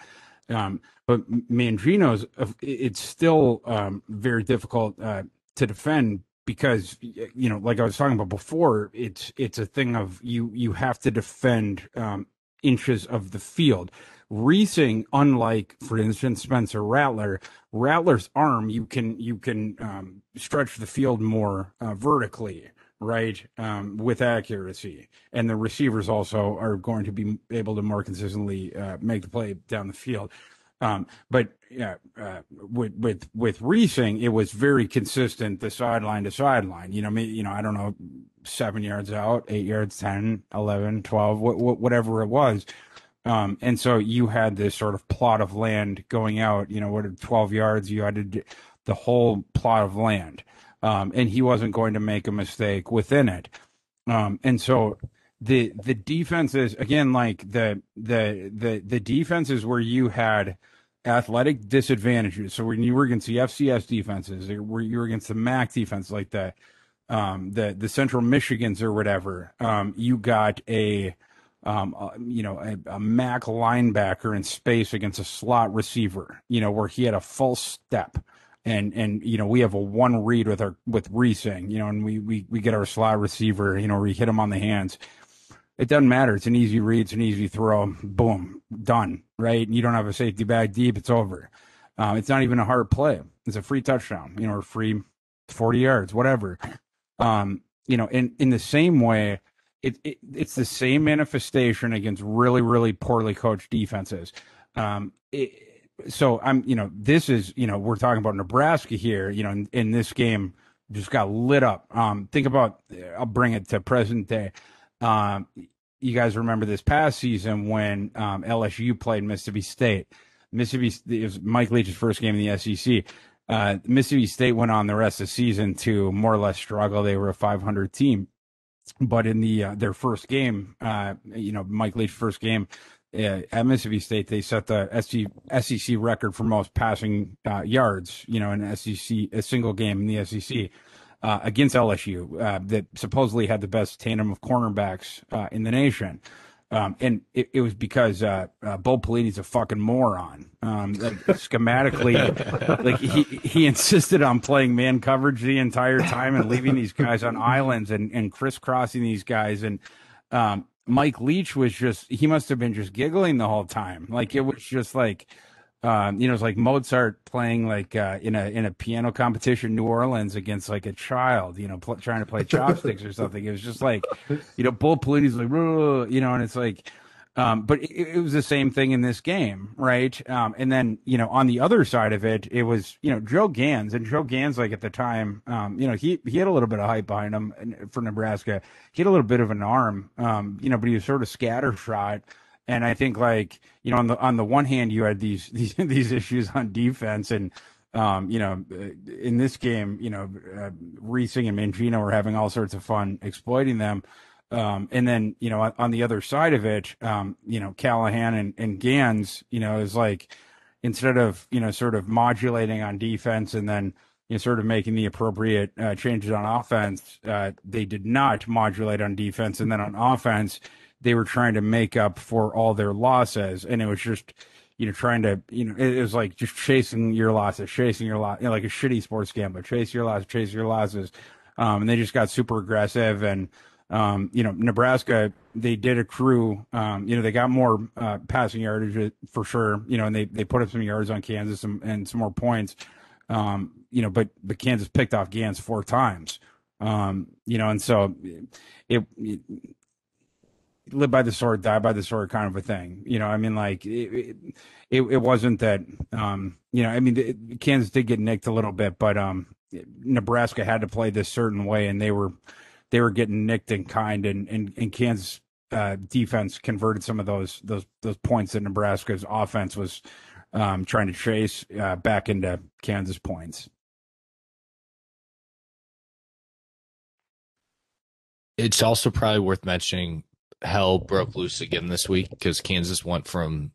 Um, but Mangino's, uh, it's still um, very difficult uh, to defend because you know, like I was talking about before, it's it's a thing of you you have to defend um, inches of the field. Reesing, unlike for instance Spencer Rattler, Rattler's arm you can you can um, stretch the field more uh, vertically, right, um, with accuracy, and the receivers also are going to be able to more consistently uh, make the play down the field. Um, but yeah, uh, with with with Reesing, it was very consistent, the sideline to sideline. You know, me, you know, I don't know, seven yards out, eight yards, 10, 11, 12, wh- whatever it was. Um, and so you had this sort of plot of land going out, you know, what 12 yards, you had the whole plot of land. Um, and he wasn't going to make a mistake within it. Um, and so the, the defenses, again, like the, the, the, the defenses where you had athletic disadvantages. So when you were against the FCS defenses, where you were against the MAC defense, like the, um, the, the Central Michigans or whatever, um, you got a, um, uh, you know, a, a, Mac linebacker in space against a slot receiver, you know, where he had a false step. And, and, you know, we have a one read with our, with Reesing, you know, and we, we, we get our slot receiver, you know, we hit him on the hands. It doesn't matter. It's an easy read. It's an easy throw. Boom, done. Right. And you don't have a safety back deep. It's over. Uh, it's not even a hard play. It's a free touchdown, you know, or free 40 yards, whatever. Um, you know, in, in the same way, it, it, it's the same manifestation against really really poorly coached defenses. Um, it, so I'm you know this is you know we're talking about Nebraska here. You know in, in this game just got lit up. Um, think about I'll bring it to present day. Um, you guys remember this past season when um, LSU played Mississippi State. Mississippi it was Mike Leach's first game in the SEC. Uh, Mississippi State went on the rest of the season to more or less struggle. They were a 500 team but in the uh, their first game, uh, you know, Mike Leach's first game uh, at Mississippi State, they set the SEC, SEC record for most passing uh, yards. You know, in SEC a single game in the SEC. Uh, against LSU, uh, that supposedly had the best tandem of cornerbacks in the nation. Um, and it, it, was because uh, uh, Bo Pelini's a fucking moron. Um, like, schematically, [laughs] like he he insisted on playing man coverage the entire time and leaving these guys on islands and and crisscrossing these guys. And um, Mike Leach was just he must have been just giggling the whole time. Like it was just like um, you know, it's like Mozart playing like uh, in a in a piano competition, New Orleans against like a child, you know, pl- trying to play chopsticks or something. It was just like, you know, Bo Pelini's like, you know, and it's like, Um, but it, it, was the same thing in this game, right? Um, and then, you know, on the other side of it, it was, you know, Joe Ganz and Joe Ganz like at the time, um, you know, he, he had a little bit of hype behind him for Nebraska. He had a little bit of an arm, um, you know, but he was sort of scattershot. And I think like, you know, on the, on the one hand, you had these, [laughs] these, these issues on defense and, um, you know, in this game, you know, uh, Reesing and Mangino were having all sorts of fun exploiting them. Um, and then, you know, on, the other side of it, um, you know, Callahan and, and Ganz, you know, is like instead of, you know, sort of modulating on defense and then, you know, sort of making the appropriate uh, changes on offense, uh, they did not modulate on defense. And then on offense, they were trying to make up for all their losses. And it was just, you know, trying to, you know, it, was like just chasing your losses, chasing your loss, you know, like a shitty sports gambler, chase your losses, chase your losses. Um, and they just got super aggressive and, um, you know, Nebraska, they did accrue, um, you know, they got more uh, passing yardage for sure, you know, and they, they put up some yards on Kansas and, and some more points, um, you know, but, but Kansas picked off Ganz four times, um, you know, and so it, it, live by the sword, die by the sword kind of a thing. You know, I mean, like it, it, it wasn't that, um, you know, I mean, it, Kansas did get nicked a little bit, but, um, Nebraska had to play this certain way and they were, they were getting nicked in kind, and and, and Kansas uh, defense converted some of those those those points that Nebraska's offense was um, trying to chase uh, back into Kansas points. It's also probably worth mentioning hell broke loose again this week because Kansas went from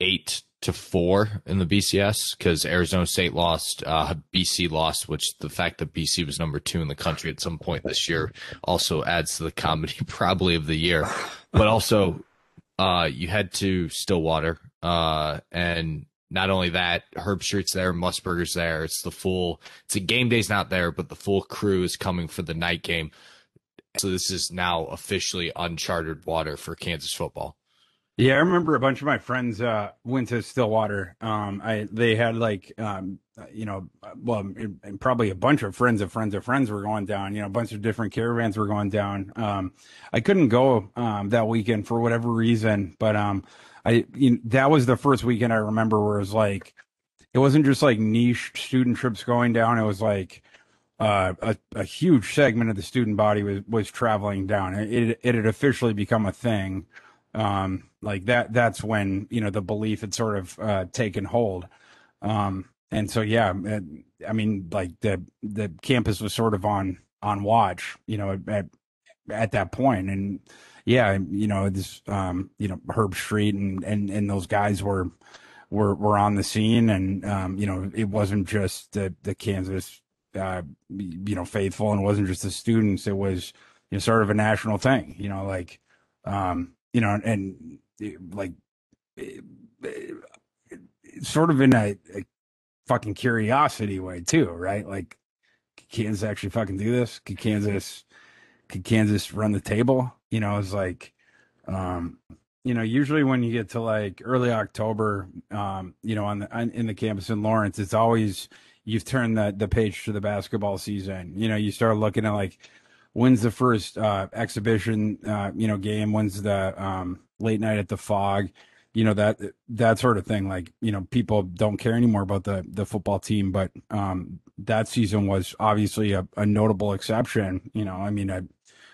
eight to four in the BCS because Arizona State lost, uh, BC lost, which the fact that BC was number two in the country at some point this year also adds to the comedy [laughs] probably of the year. But also, uh, you head to Stillwater, uh, and not only that, Herbstreit's there, Musburger's there. It's the full, it's a game day's not there, but the full crew is coming for the night game. So this is now officially uncharted water for Kansas football. Yeah, I remember a bunch of my friends uh, went to Stillwater. Um, I they had like um, you know, well, and probably a bunch of friends of friends of friends were going down. You know, a bunch of different caravans were going down. Um, I couldn't go um, that weekend for whatever reason, but um, I you know, that was the first weekend I remember where it was like it wasn't just like niche student trips going down. It was like uh, a, a huge segment of the student body was was traveling down. It it had officially become a thing um, like that that's when you know the belief had sort of uh, taken hold um, and so yeah it, i mean like the the campus was sort of on on watch you know at at that point. and yeah you know this um, you know Herbstreit and and and those guys were were were on the scene and um, you know it wasn't just the the kansas uh, you know faithful and wasn't just the students it was you know sort of a national thing you know like um you know, and like sort of in a, a fucking curiosity way too, right? Like, could Kansas actually fucking do this? Could Kansas, could Kansas run the table? You know, it's like, um, you know, usually when you get to like early October, um, you know, on the on, in the campus in Lawrence, it's always you've turned the the page to the basketball season. You know, you start looking at like when's the first uh, exhibition uh, you know game? When's the um, late night at the Phog? You know that that sort of thing. Like you know people don't care anymore about the the football team but um, that season was obviously a, a, notable exception. You know i mean i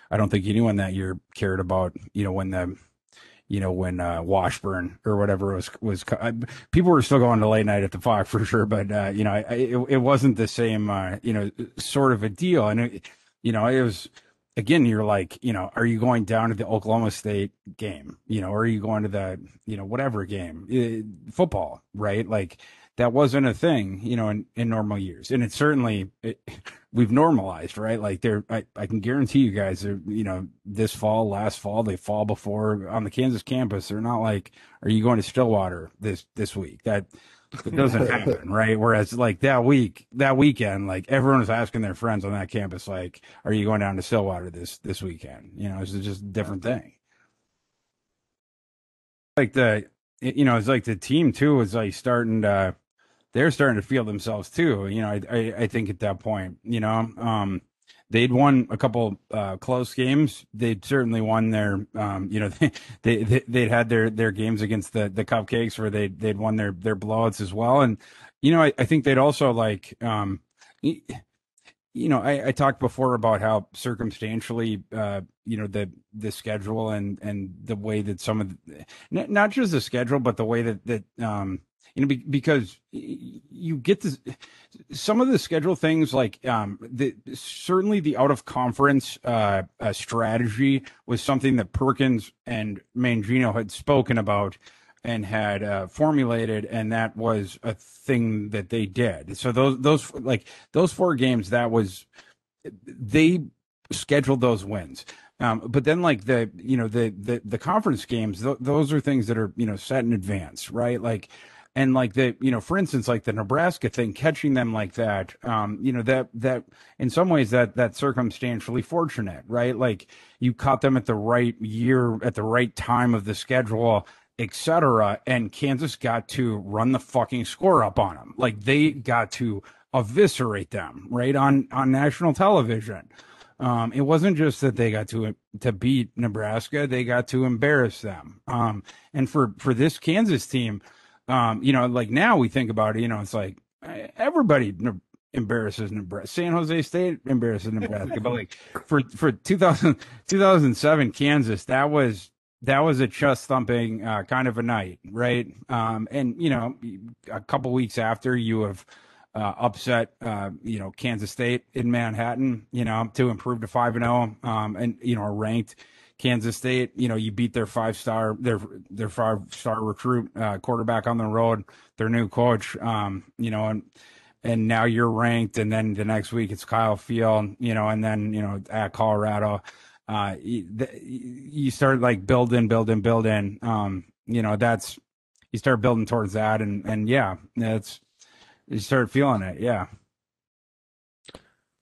i don't think anyone that year cared about you know when the you know when uh, washburn or whatever was was people were still going to late night at the Phog for [laughs] sure but uh, you know it, it wasn't the same uh, you know sort of a deal and it, you know, it was again, you're like, you know, are you going down to the Oklahoma State game? You know, or are you going to the, you know, whatever game, uh, football, right? Like that wasn't a thing, you know, in, in normal years. And it certainly, it, we've normalized, right? Like there, I, I can guarantee you guys, are, you know, this fall, last fall, they fall before on the Kansas campus. They're not like, are you going to Stillwater this, this week? That, it doesn't [laughs] happen, right? Whereas like that week, that weekend, like everyone was asking their friends on that campus, like, "Are you going down to Stillwater this this weekend?" You know, it's just a different thing. Like the, you know, it's like the team too is like starting to, they're starting to feel themselves too. You know, I I, I think at that point, you know, um, they'd won a couple uh, close games. They'd certainly won their, um, you know, [laughs] they, they they'd had their their games against the the Cupcakes where they they'd won their their blowouts as well. And you know, I, I think they'd also like, um, you know, I, I talked before about how circumstantially, uh, you know, the the schedule and and the way that some of the, not just the schedule, but the way that that um, you know, be, because you get to some of the schedule things like um, the certainly the out of conference uh, uh, strategy was something that Perkins and Mangino had spoken about and had uh, formulated, and that was a thing that they did. So those those like those four games, that was they scheduled those wins. Um, but then like the you know the the the conference games, th- those are things that are you know set in advance, right? Like and like the you know for instance like the nebraska thing catching them like that um you know that that in some ways that that circumstantially fortunate right like you caught them at the right year at the right time of the schedule etc. And Kansas got to run the fucking score up on them. Like they got to eviscerate them right on on national television. Um, it wasn't just that they got to to beat Nebraska; they got to embarrass them. Um, and for for this Kansas team, um, you know, like now we think about it, you know, it's like everybody embarrasses Nebraska. San Jose State embarrasses [laughs] Nebraska, but like for for 2000, 2007 Kansas, that was that was a chest thumping uh, kind of a night, right? Um, and you know, a couple weeks after you have uh, upset, uh, you know, Kansas State in Manhattan, you know, to improve to five and zero, oh, um, and you know, ranked Kansas State. You know, you beat their five star, their their five star recruit uh, quarterback on the road, their new coach, um, you know, and and now you're ranked, and then the next week it's Kyle Field, you know, and then you know at Colorado uh, you, start like building, building, building. Um, you know, that's you start building towards that, and and yeah, it's you start feeling it. Yeah.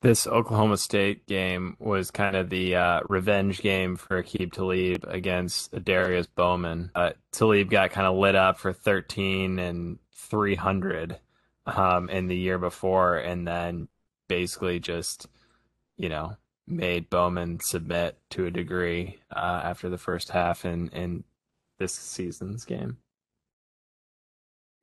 This Oklahoma State game was kind of the uh, revenge game for Aqib Talib against Darius Bowman. Uh, Talib got kind of lit up for 13 and 300 um, in the year before, and then basically just, you know, made Bowman submit to a degree uh, after the first half in in this season's game.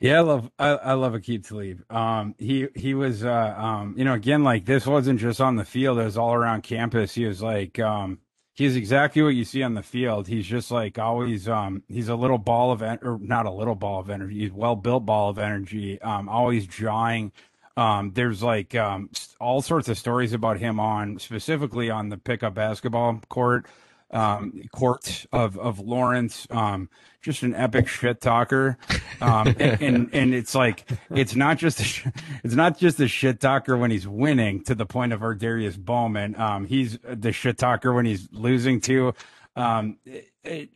Yeah, I love I, I love Aqib Talib. Um, he he was uh, um, you know again like this wasn't just on the field; it was all around campus. He was like um, he's exactly what you see on the field. He's just like always um, he's a little ball of en- or not a little ball of energy. He's well built ball of energy. Um, always jawing um, there's like um, all sorts of stories about him on specifically on the pickup basketball court, um, court of of Lawrence. Um, just an epic shit talker, um, and, and, and it's like it's not just a, it's not just a shit talker when he's winning to the point of Adarius Bowman. Um, he's the shit talker when he's losing to. Um, it,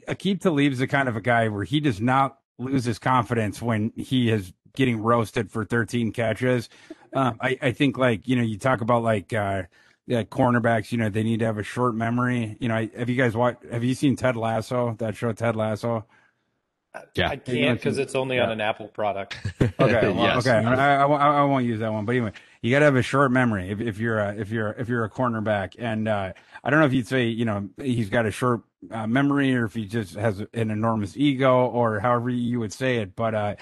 it, Talib's the kind of a guy where he does not lose his confidence when he is getting roasted for 13 catches. Um, I, I think like, you know, you talk about like, uh, yeah, cornerbacks, you know, they need to have a short memory. You know, have you guys watched, have you seen Ted Lasso, that show, Ted Lasso? Yeah, I can't because it's only yeah. on an Apple product. [laughs] okay, well, [laughs] yes. okay, I, I, I, won't use that one. But anyway, you got to have a short memory if, if you're a, if you're if you're a cornerback. And uh, I don't know if you'd say you know he's got a short uh, memory or if he just has an enormous ego or however you would say it. But uh,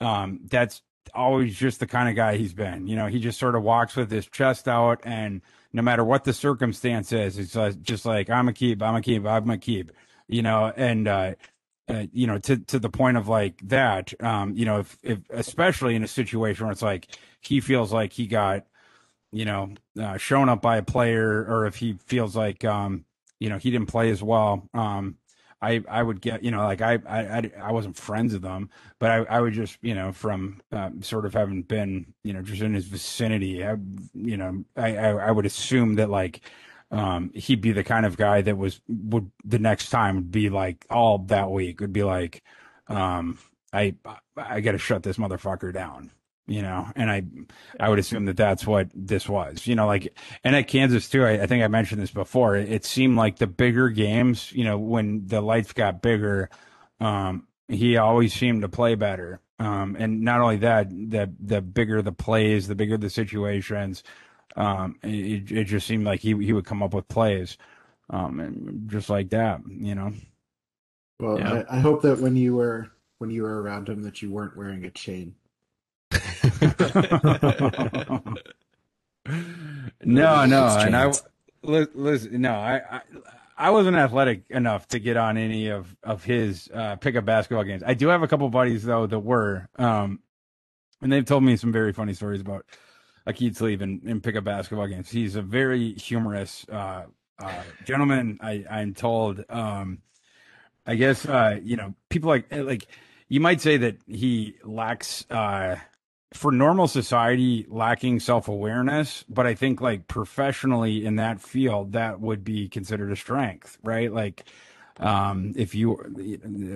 um, that's always just the kind of guy he's been. You know, he just sort of walks with his chest out, and no matter what the circumstance is, it's just like I'm a keep, I'm a keep, I'm a keep. You know, and uh, uh, you know, to to the point of like that. Um, you know, if, if especially in a situation where it's like he feels like he got, you know, uh, shown up by a player, or if he feels like, um, you know, he didn't play as well. Um, I I would get you know like I I I wasn't friends with them, but I I would just you know from um, sort of having been you know just in his vicinity, I, you know I, I I would assume that like um he'd be the kind of guy that was would the next time would be like all that week would be like um I I got to shut this motherfucker down you know, and I, I would assume that that's what this was, you know, like, and at Kansas too, I, I think I mentioned this before. It, it, seemed like the bigger games, you know, when the lights got bigger, um, he always seemed to play better. Um, and not only that, the the bigger the plays, the bigger the situations, Um, it, it just seemed like he he would come up with plays, um, and just like that, you know. Well, Yeah. I, I hope that when you were when you were around him that you weren't wearing a chain. [laughs] no, no, and I listen. No, I, I I wasn't athletic enough to get on any of of his uh, pickup basketball games. I do have a couple buddies though that were, um, and they've told me some very funny stories about Aqib Talib and, and pickup basketball games. He's a very humorous uh, uh, gentleman. I I'm told. Um, I guess uh, you know people like like you might say that he lacks uh, for normal society lacking self-awareness but i think like professionally in that field that would be considered a strength right? Like um if you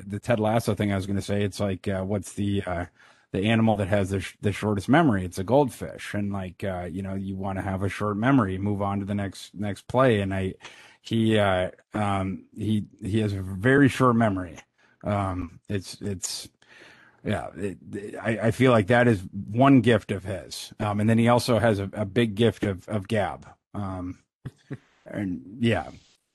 the, ted lasso thing i was going to say it's like uh, what's the uh the animal that has the, sh- the shortest memory? It's a goldfish. And like uh you know you want to have a short memory move on to the next next play. And i he uh um he he has a very short memory. Um it's it's yeah, it, it- I, I feel like that is one gift of his. Um, and then he also has a, a big gift of, of Gab. Um, [laughs] and yeah,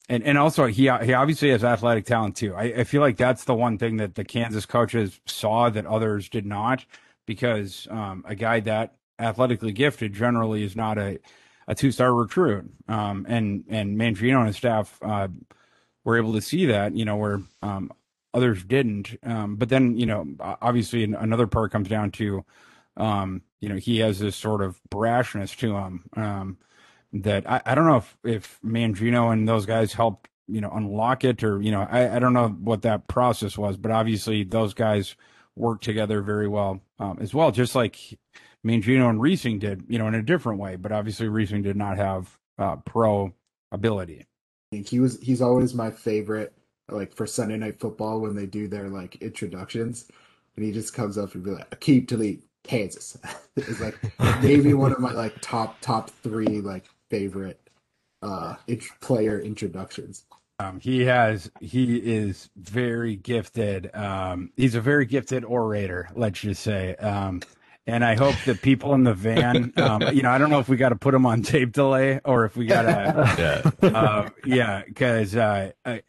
and and also he he obviously has athletic talent too. I, I feel like that's the one thing that the Kansas coaches saw that others did not, because um, a guy that athletically gifted generally is not a a two star recruit. Um, and and Mangino and his staff uh, were able to see that, you know, where um, others didn't. Um, but then, you know, obviously another part comes down to, um, you know, he has this sort of brashness to him um, that I, I don't know if, if Mangino and those guys helped, you know, unlock it or, you know, I, I don't know what that process was, but obviously those guys worked together very well um, as well, just like Mangino and Reesing did, you know, in a different way. But obviously Reesing did not have uh, pro ability. he was he's always my favorite like for Sunday night football when they do their like introductions and he just comes up and be like Aqib Talib Kansas [laughs] it's like [laughs] maybe one of my like top top three like favorite uh int- player introductions Um, he has he is very gifted. Um, he's a very gifted orator, let's just say. Um, and I hope that people in the van, um, you know, I don't know if we got to put him on tape delay or if we got to, [laughs] Yeah. uh, yeah, because uh, I-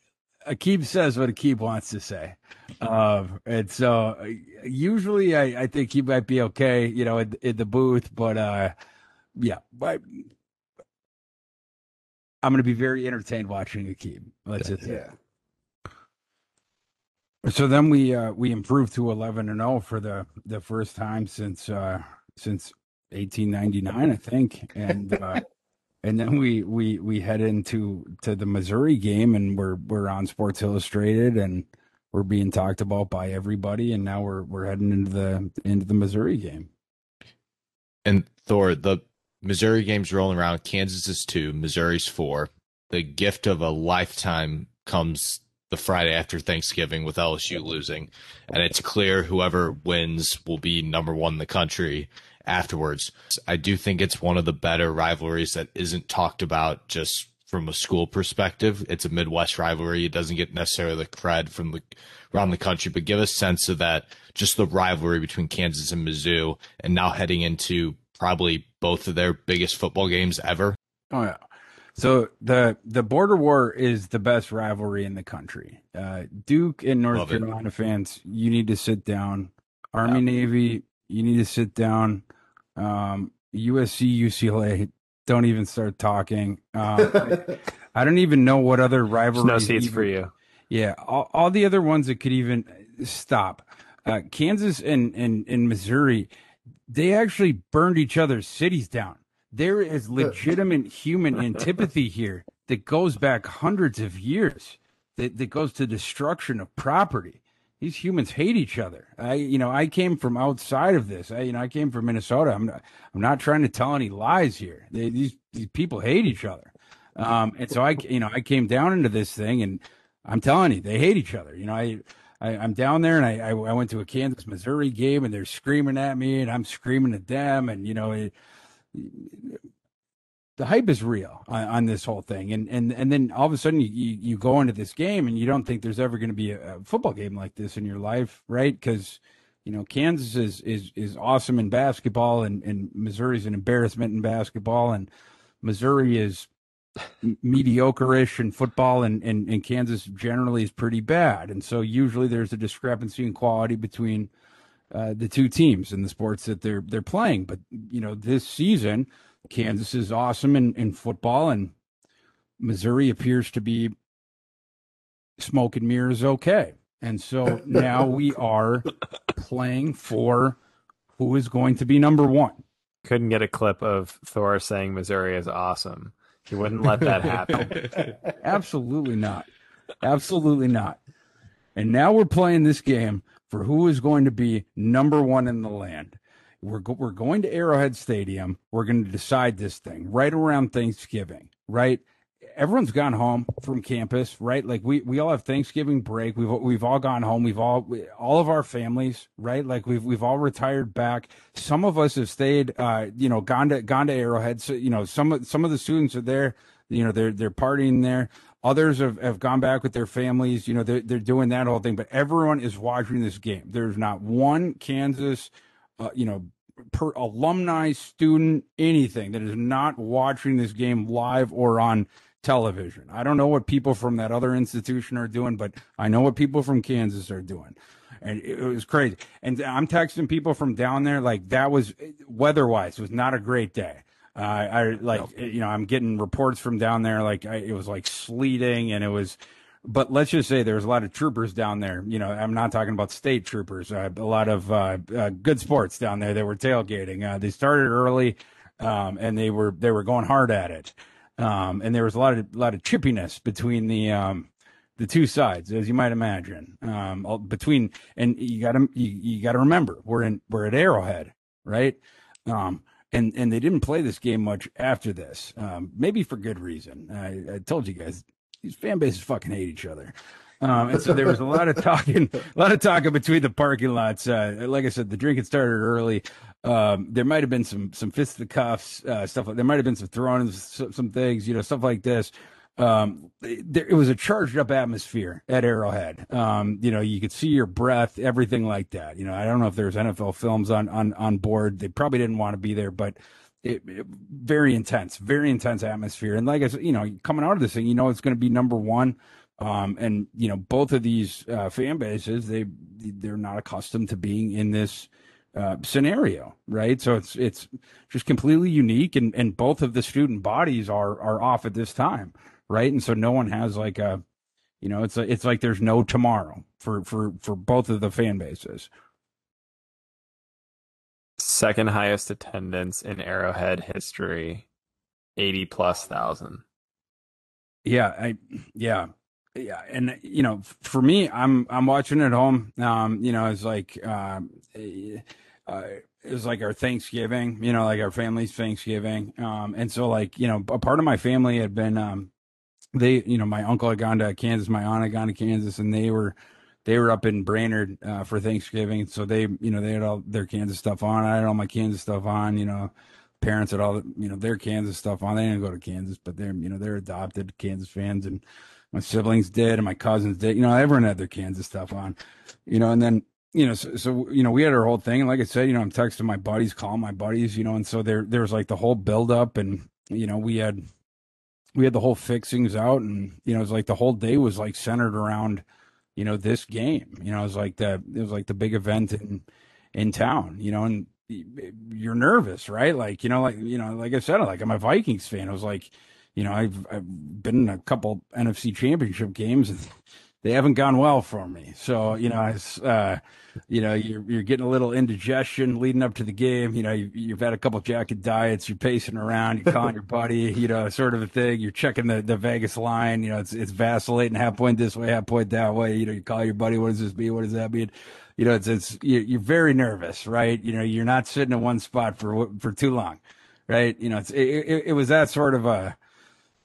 Aqib says what Aqib wants to say. Um, and so uh, usually I, I think he might be okay, you know, in, in the booth, but uh, yeah, but I'm going to be very entertained watching Akib. Let's just say. yeah So then we uh, we improved to 11 and 0 for the the first time since uh, since 1899, I think, and uh, [laughs] and then we we we head into to the Missouri game, and we're we're on Sports Illustrated, and we're being talked about by everybody, and now we're we're heading into the into the Missouri game. And Thor, the Missouri game's rolling around. Kansas is two, Missouri's four. The gift of a lifetime comes the Friday after Thanksgiving with LSU losing. And it's clear whoever wins will be number one in the country afterwards. I do think it's one of the better rivalries that isn't talked about just from a school perspective. It's a Midwest rivalry. It doesn't get necessarily the cred from the around the country, but give a sense of that, just the rivalry between Kansas and Mizzou, and now heading into probably both of their biggest football games ever. Oh yeah. So the the border war is the best rivalry in the country. Uh, Duke and North Love it. Carolina fans, you need to sit down. Army Navy, you need to sit down. Um, USC UCLA, don't even start talking. Um, I, [laughs] I don't even know what other There's rivalries. no seats even- for you. yeah, all, all the other ones that could even stop. Uh, Kansas and, and, and Missouri, they actually burned each other's cities down. There is [laughs] legitimate human antipathy here that goes back hundreds of years, that, that goes to destruction of property. These humans hate each other. I, you know, I came from outside of this. I, you know, I came from Minnesota. I'm not, I'm not trying to tell any lies here. They, these, these people hate each other. Um, and so I, you know, I came down into this thing and I'm telling you, they hate each other. You know, I, I I'm down there and I, I, I went to a Kansas Missouri game and they're screaming at me and I'm screaming at them. And, you know, it, the hype is real on, on this whole thing. And, and, and then all of a sudden you, you, you go into this game and you don't think there's ever going to be a, a football game like this in your life. Right. Cause you know, Kansas is, is, is awesome in basketball and, and Missouri's an embarrassment in basketball. And Missouri is mediocre-ish in football, and, and and Kansas generally is pretty bad. And so usually there's a discrepancy in quality between uh, the two teams in the sports that they're they're playing. But you know, this season, Kansas is awesome in, in football, and Missouri appears to be smoke and mirrors okay. And so now we [laughs] are playing for who is going to be number one. Couldn't get a clip of Thor saying Missouri is awesome. He wouldn't let that happen. [laughs] Absolutely not. Absolutely not. And now we're playing this game for who is going to be number one in the land. We're, go- we're going to Arrowhead Stadium. We're going to decide this thing right around Thanksgiving, right? everyone's gone home from campus, right? Like we we all have Thanksgiving break. We've we've all gone home. We've all we, all of our families, right? Like we've we've all retired back. Some of us have stayed, uh, you know, gone to gone to Arrowhead. So you know, some some of the students are there. You know, they're they're partying there. Others have, have gone back with their families. You know, they're they're doing that whole thing. But everyone is watching this game. There's not one Kansas, uh, you know, per alumni, student, anything that is not watching this game live or on television. I don't know what people from that other institution are doing, but I know what people from Kansas are doing. And it was crazy. And I'm texting people from down there, like that was weather wise, was not a great day. Uh, I like, no. you know, I'm getting reports from down there, like I, it was like sleeting and it was, but let's just say there's a lot of troopers down there. You know, I'm not talking about state troopers, uh, a lot of uh, uh good sports down there that were tailgating. Uh, they started early um, and they were, they were going hard at it. Um, and there was a lot of a lot of chippiness between the um, the two sides, as you might imagine. Um, between and you got to you, you got to remember we're in we're at Arrowhead, right? Um, and and they didn't play this game much after this, um, maybe for good reason. I, I told you guys these fan bases fucking hate each other. Um, and so there was a lot of talking, [laughs] a lot of talking between the parking lots. Uh, like I said, the drinking started early. Um, there might have been some some fisticuffs, uh, stuff like there might have been some throwing some, some things, you know, stuff like this. Um, there, it was a charged up atmosphere at Arrowhead. Um, you know, you could see your breath, everything like that. You know, I don't know if there's NFL films on on on board. They probably didn't want to be there, but it, it, very intense, very intense atmosphere. And like I said, you know, coming out of this thing, you know, it's going to be number one. Um, and you know, both of these uh, fan bases, they they're not accustomed to being in this uh, scenario, right? So it's it's just completely unique, and and both of the student bodies are are off at this time, right? And so no one has like a, you know, it's a, it's like there's no tomorrow for for for both of the fan bases. Second highest attendance in Arrowhead history, eighty plus thousand. Yeah, I yeah yeah and you know for me i'm i'm watching at home um you know it's like um uh, it was like our Thanksgiving, you know, like our family's Thanksgiving. Um, and so like, you know, a part of my family had been, um, they, you know, my uncle had gone to Kansas, my aunt had gone to Kansas and they were, they were up in Brainerd, uh, for Thanksgiving. So they, you know, they had all their Kansas stuff on. I had all my Kansas stuff on, you know, parents had all, you know, their Kansas stuff on. They didn't go to Kansas, but they're, you know, they're adopted Kansas fans and my siblings did and my cousins did, you know, everyone had their Kansas stuff on, you know, and then, you know, so, so, you know, we had our whole thing, and like I said, you know, I'm texting my buddies, calling my buddies, you know, and so there there was like the whole build up, and you know, we had we had the whole fixings out, and you know, it was like the whole day was like centered around, you know, this game. You know, it was like the it was like the big event in in town, you know, and you're nervous, right? Like, you know, like you know, like I said, like I'm a Vikings fan. I was like, you know, I've I've been in a couple NFC Championship games, and they haven't gone well for me. So you know, uh, you know, you're you're getting a little indigestion leading up to the game. You know, you, you've had a couple jacket diets. You're pacing around. You're calling your buddy. You know, sort of a thing. You're checking the, the Vegas line. You know, it's it's vacillating half point this way, half point that way. You know, you call your buddy. What does this mean? What does that mean? You know, it's it's you're very nervous, right? You know, you're not sitting in one spot for for too long, right? You know, it's it, it, it was that sort of a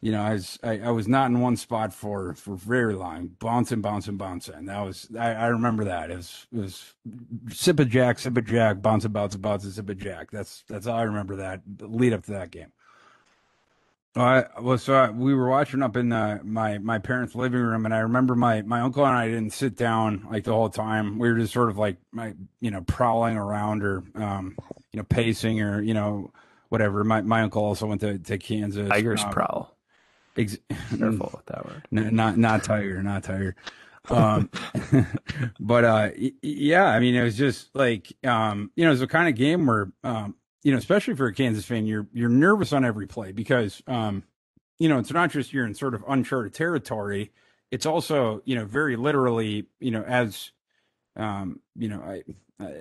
you know, I was I, I, was not in one spot for for very long, bouncing, bouncing, bouncing. That was I, I remember that. It was it was sip a jack, sip a jack, bouncing, bouncing, bouncing, sip a jack. That's that's all I remember that lead up to that game. I well, so I, we were watching up in the, my my parents' living room, and I remember my my uncle and I didn't sit down like the whole time. We were just sort of like my you know prowling around or um you know pacing or you know whatever. My my uncle also went to, to Kansas. Tigers Um, prowl. Ex- [laughs] Careful with that word. N- not not tiger, not tiger. Um, [laughs] but uh, y- yeah, I mean, it was just like um, you know, it's a kind of game where um, you know, especially for a Kansas fan, you're you're nervous on every play because um, you know, it's not just you're in sort of uncharted territory. It's also you know, very literally, you know, as um, you know, I, I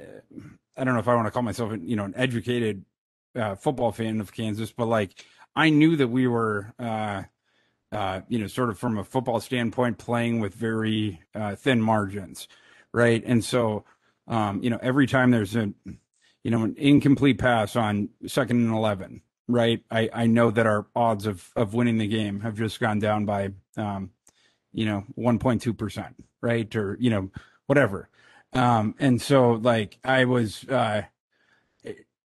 I don't know if I want to call myself you know an educated uh, football fan of Kansas, but like I knew that we were. Uh, uh, you know, sort of from a football standpoint, playing with very uh, thin margins, right? And so, um, you know, every time there's a, you know, an incomplete pass on second and eleven, right? I I know that our odds of of winning the game have just gone down by, um, you know, one point two percent, right? Or you know, whatever. Um, and so, like, I was. Uh,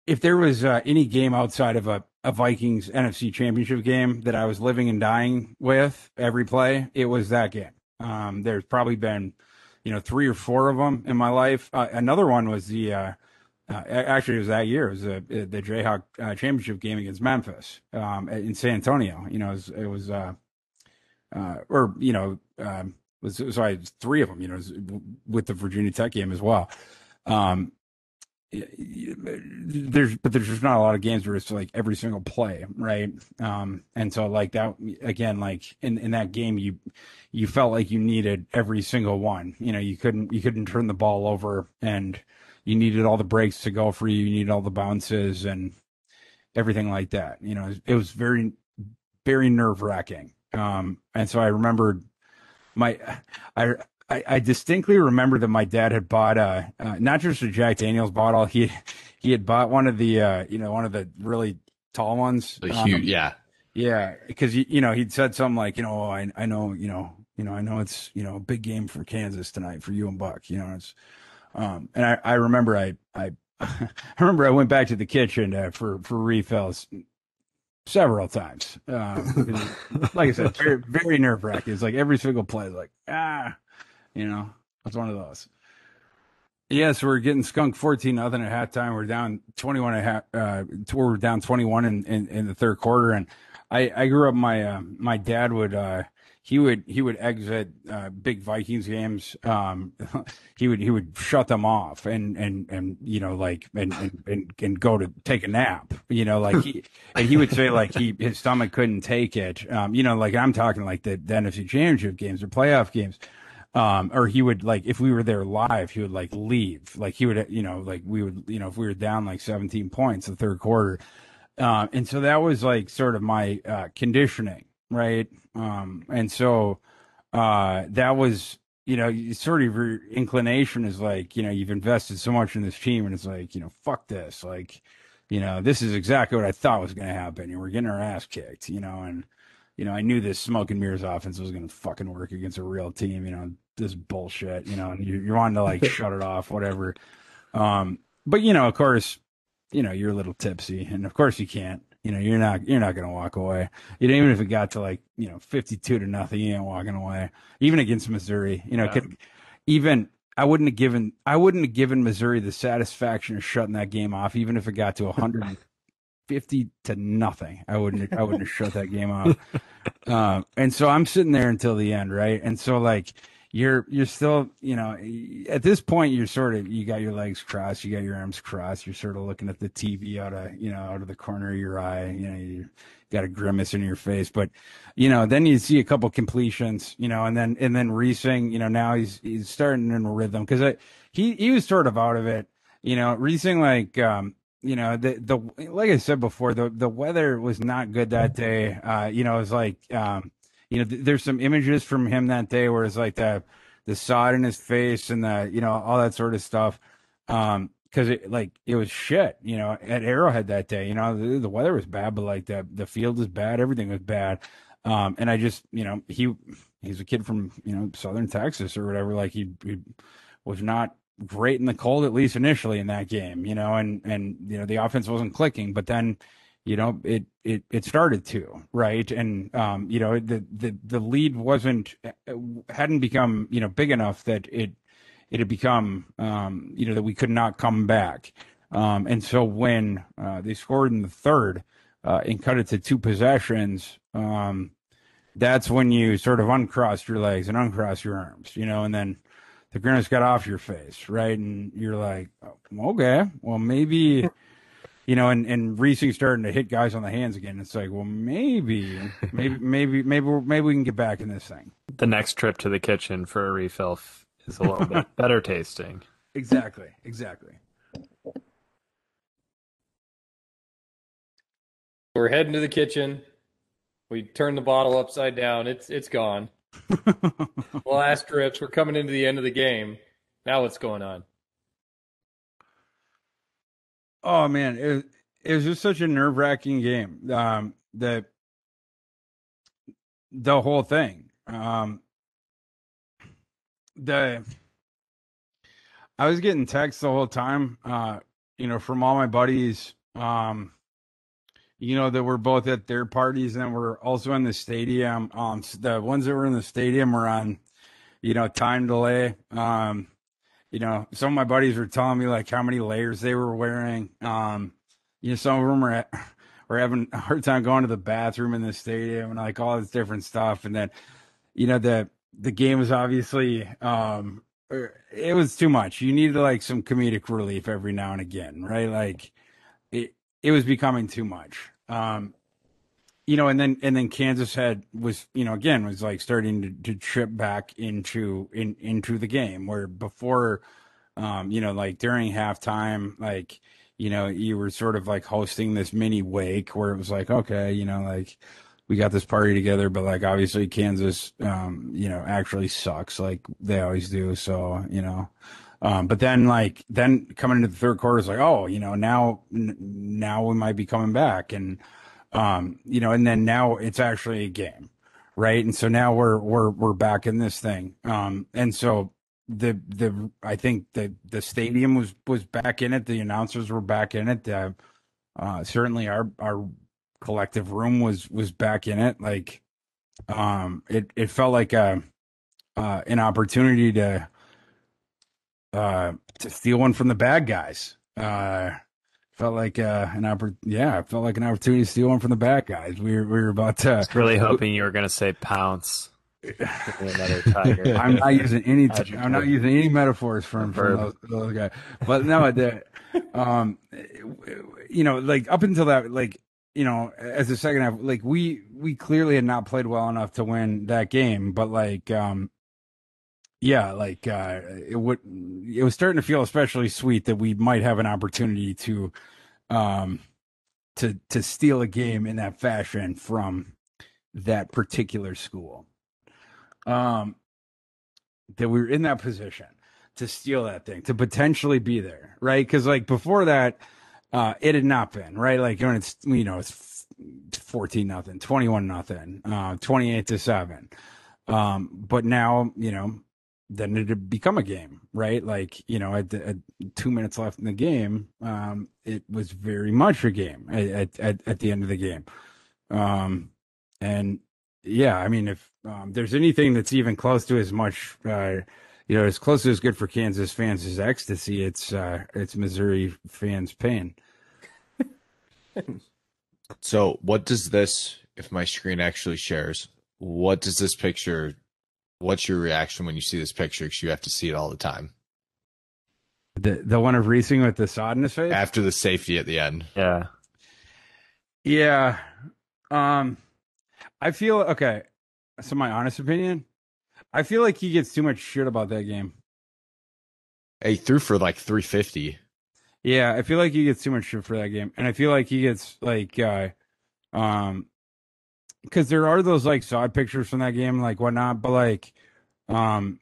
if there was uh, any game outside of a, a Vikings NFC championship game that I was living and dying with every play, it was that game. Um, there's probably been, you know, three or four of them in my life. Uh, another one was the, uh, uh, actually, it was that year. It was the, the Jayhawk uh, championship game against Memphis um, in San Antonio. You know, it was, it was uh, uh, or, you know, um, was, sorry, three of them, you know, with the Virginia Tech game as well. Um, there's but there's just not a lot of games where it's like every single play right? Um and so like that again like in in that game you you felt like you needed every single one. You know you couldn't you couldn't turn the ball over and you needed all the breaks to go for you. You needed all the bounces and everything like that. You know it was very very nerve wracking um and so i remembered my i I, I distinctly remember that my dad had bought uh, uh not just a Jack Daniels bottle. He he had bought one of the uh you know one of the really tall ones. The Um, huge, yeah. yeah, because you, you know he'd said something like you know "Oh, I I know you know you know I know it's you know a big game for Kansas tonight for you and Buck you know it's um and I I remember I I [laughs] I remember I went back to the kitchen uh, for for refills several times. Uh, like I said, very, very nerve wracking. It's like every single play, is like ah, you know, it's one of those. Yes, we're getting skunked 14 nothing at halftime. We're down 21 at half, uh, we're down 21 in, in, in the third quarter. And I, I grew up, my, uh, my dad would, uh, he would, he would exit, uh, big Vikings games. Um, [laughs] he would, he would shut them off and, and, and, you know, like, and, and, and, and go to take a nap, you know, like he, [laughs] and he would say like he, his stomach couldn't take it. Um, you know, like I'm talking like the, the NFC championship games or playoff games um or he would like if we were there live he would like leave. Like he would you know like we would you know if we were down like 17 points the third quarter. Um and so that was like sort of my uh conditioning right? Um and so uh that was you know sort of your inclination is like you know you've invested so much in this team and it's like you know fuck this. Like you know this is exactly what i thought was going to happen. And we're getting our ass kicked you know and you know, I knew this smoke and mirrors offense was going to fucking work against a real team. You know, this bullshit. You know, and you, you're wanting to like [laughs] shut it off, whatever. Um, but you know, of course, you know, you're a little tipsy, and of course you can't. You know, you're not you're not going to walk away. You know, even if it got to like you know 52 to nothing, you ain't walking away. Even against Missouri, you know, Yeah. could, even I wouldn't have given I wouldn't have given Missouri the satisfaction of shutting that game off, even if it got to 150 to nothing. I wouldn't I wouldn't have shut that game off. Um, [laughs] and so I'm sitting there until the end, right? And so like you're you're still you know at this point you're sort of you got your legs crossed, you got your arms crossed, you're sort of looking at the TV out of you know out of the corner of your eye, you know you got a grimace in your face, but you know then you see a couple completions, you know, and then and then Reesing, you know now he's he's starting in a rhythm because he he was sort of out of it, you know, Reesing like um you know the the like I said before the the weather was not good that day. Uh, you know, it was like um, you know, th- there's some images from him that day where it's like the the sod in his face and the you know all that sort of stuff. Um, because it like it was shit. You know, at Arrowhead that day, you know, the, the weather was bad, but like the the field was bad, everything was bad. Um, and I just you know he he's a kid from you know southern Texas or whatever. Like he, he was not great in the cold, at least initially in that game, you know, and, and, you know, the offense wasn't clicking, but then, you know, it, it, it started to, right. And, um, you know, the, the, the lead wasn't, hadn't become, you know, big enough that it, it had become, um, you know, that we could not come back. Um, and so when uh, they scored in the third uh, and cut it to two possessions, um, that's when you sort of uncross your legs and uncross your arms, you know, and then the has got off your face, right? And you're like, oh, okay, well, maybe, you know, and, and Reesing's starting to hit guys on the hands again. It's like, well, maybe, [laughs] maybe, maybe, maybe, maybe we can get back in this thing. The next trip to the kitchen for a refill is a little bit [laughs] better tasting. Exactly. Exactly. We're heading to the kitchen. We turn the bottle upside down. It's it's gone. [laughs] Last drips. We're coming into the end of the game. Now what's going on? Oh man, it, it was just such a nerve wracking game. Um, the the whole thing. Um, the I was getting texts the whole time. Uh, you know, from all my buddies. Um, you know that were both at their parties and we're also in the stadium. Um, the ones that were in the stadium were on, you know, time delay. Um, you know, some of my buddies were telling me like how many layers they were wearing. Um, you know, some of them were [laughs] were having a hard time going to the bathroom in the stadium and like all this different stuff. And then, you know, the the game was obviously um it was too much. You needed like some comedic relief every now and again, right? Like it it was becoming too much. Um, you know, and then and then Kansas had was you know again was like starting to, to trip back into in into the game where before, um, you know, like during halftime, like you know you were sort of like hosting this mini wake where it was like okay, you know, like we got this party together, but like obviously Kansas, um, you know, actually sucks like they always do. So you know, um, but then like then coming into the third quarter is like, oh, you know, now now we might be coming back, and um, you know, and then now it's actually a game, right? And so now we're we're we're back in this thing, um, and so the the I think the the stadium was was back in it, the announcers were back in it, uh, uh, certainly our our collective room was was back in it, like um, it it felt like a uh, an opportunity to uh, to steal one from the bad guys. Uh, felt like uh, an oppor- yeah, felt like an opportunity to steal one from the bad guys. We were we were about to. Just really [laughs] hoping you were going to say pounce. Another tiger. [laughs] I'm not using any. [laughs] T- I'm not using any metaphors from, from those, those guys. But no, the, um, you know, like up until that, like you know, as the second half, like we we clearly had not played well enough to win that game. But like, um, yeah, like uh, it would. It was starting to feel especially sweet that we might have an opportunity to, um, to to steal a game in that fashion from that particular school. Um, that we were in that position to steal that thing, to potentially be there, right? Because like before that, uh, it had not been right. Like when it's you know it's fourteen nothing, twenty one nothing, uh, twenty eight to seven. Um, but now you know then it had become a game, right? Like, you know, at, at two minutes left in the game, um, it was very much a game at, at, at the end of the game. Um, and yeah, I mean, if um, there's anything that's even close to as much, uh, you know, as close to as good for Kansas fans as ecstasy, it's uh, it's Missouri fans' pain. [laughs] so, what does this? If my screen actually shares, what does this picture what's your reaction when you see this picture? Because you have to see it all the time. The the one of Reesing with the sod in his face after the safety at the end. Yeah, yeah. Um, I feel okay. So my honest opinion, I feel like he gets too much shit about that game. He threw for like 350. Yeah, I feel like he gets too much shit for that game, and I feel like he gets like, uh, um, because there are those like side pictures from that game, like whatnot, but like, um,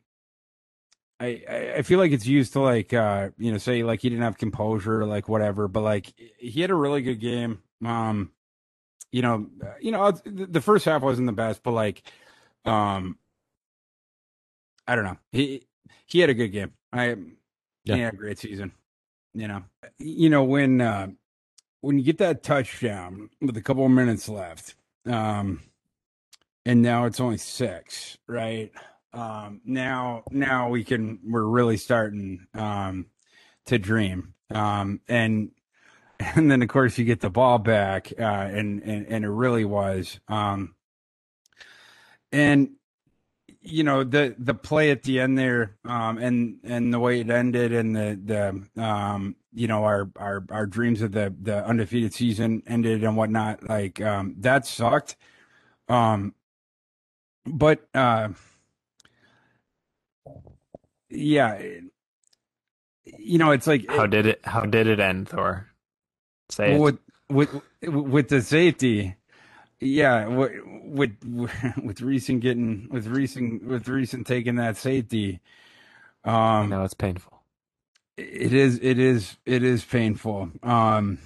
I I feel like it's used to like uh you know say like he didn't have composure or like whatever, but like he had a really good game. Um, you know, you know the first half wasn't the best, but like, um, I don't know he he had a good game. I yeah. he had a great season. You know, you know when uh when you get that touchdown with a couple of minutes left um, and now it's only six, right? Um, now, now we can, we're really starting, um, to dream. Um, and [laughs] and then of course you get the ball back, uh, and and and it really was. Um, and you know the the play at the end there, um, and and the way it ended, and the the um, you know our our our dreams of the the undefeated season ended and whatnot. Like um, that sucked. Um, but uh, yeah, you know it's like How did it? How did it end, Thor? Say it. with with with the safety. Yeah, with with with Reesing getting with Reesing with Reesing taking that safety. Um, no, it's painful. It is it is it is painful. Um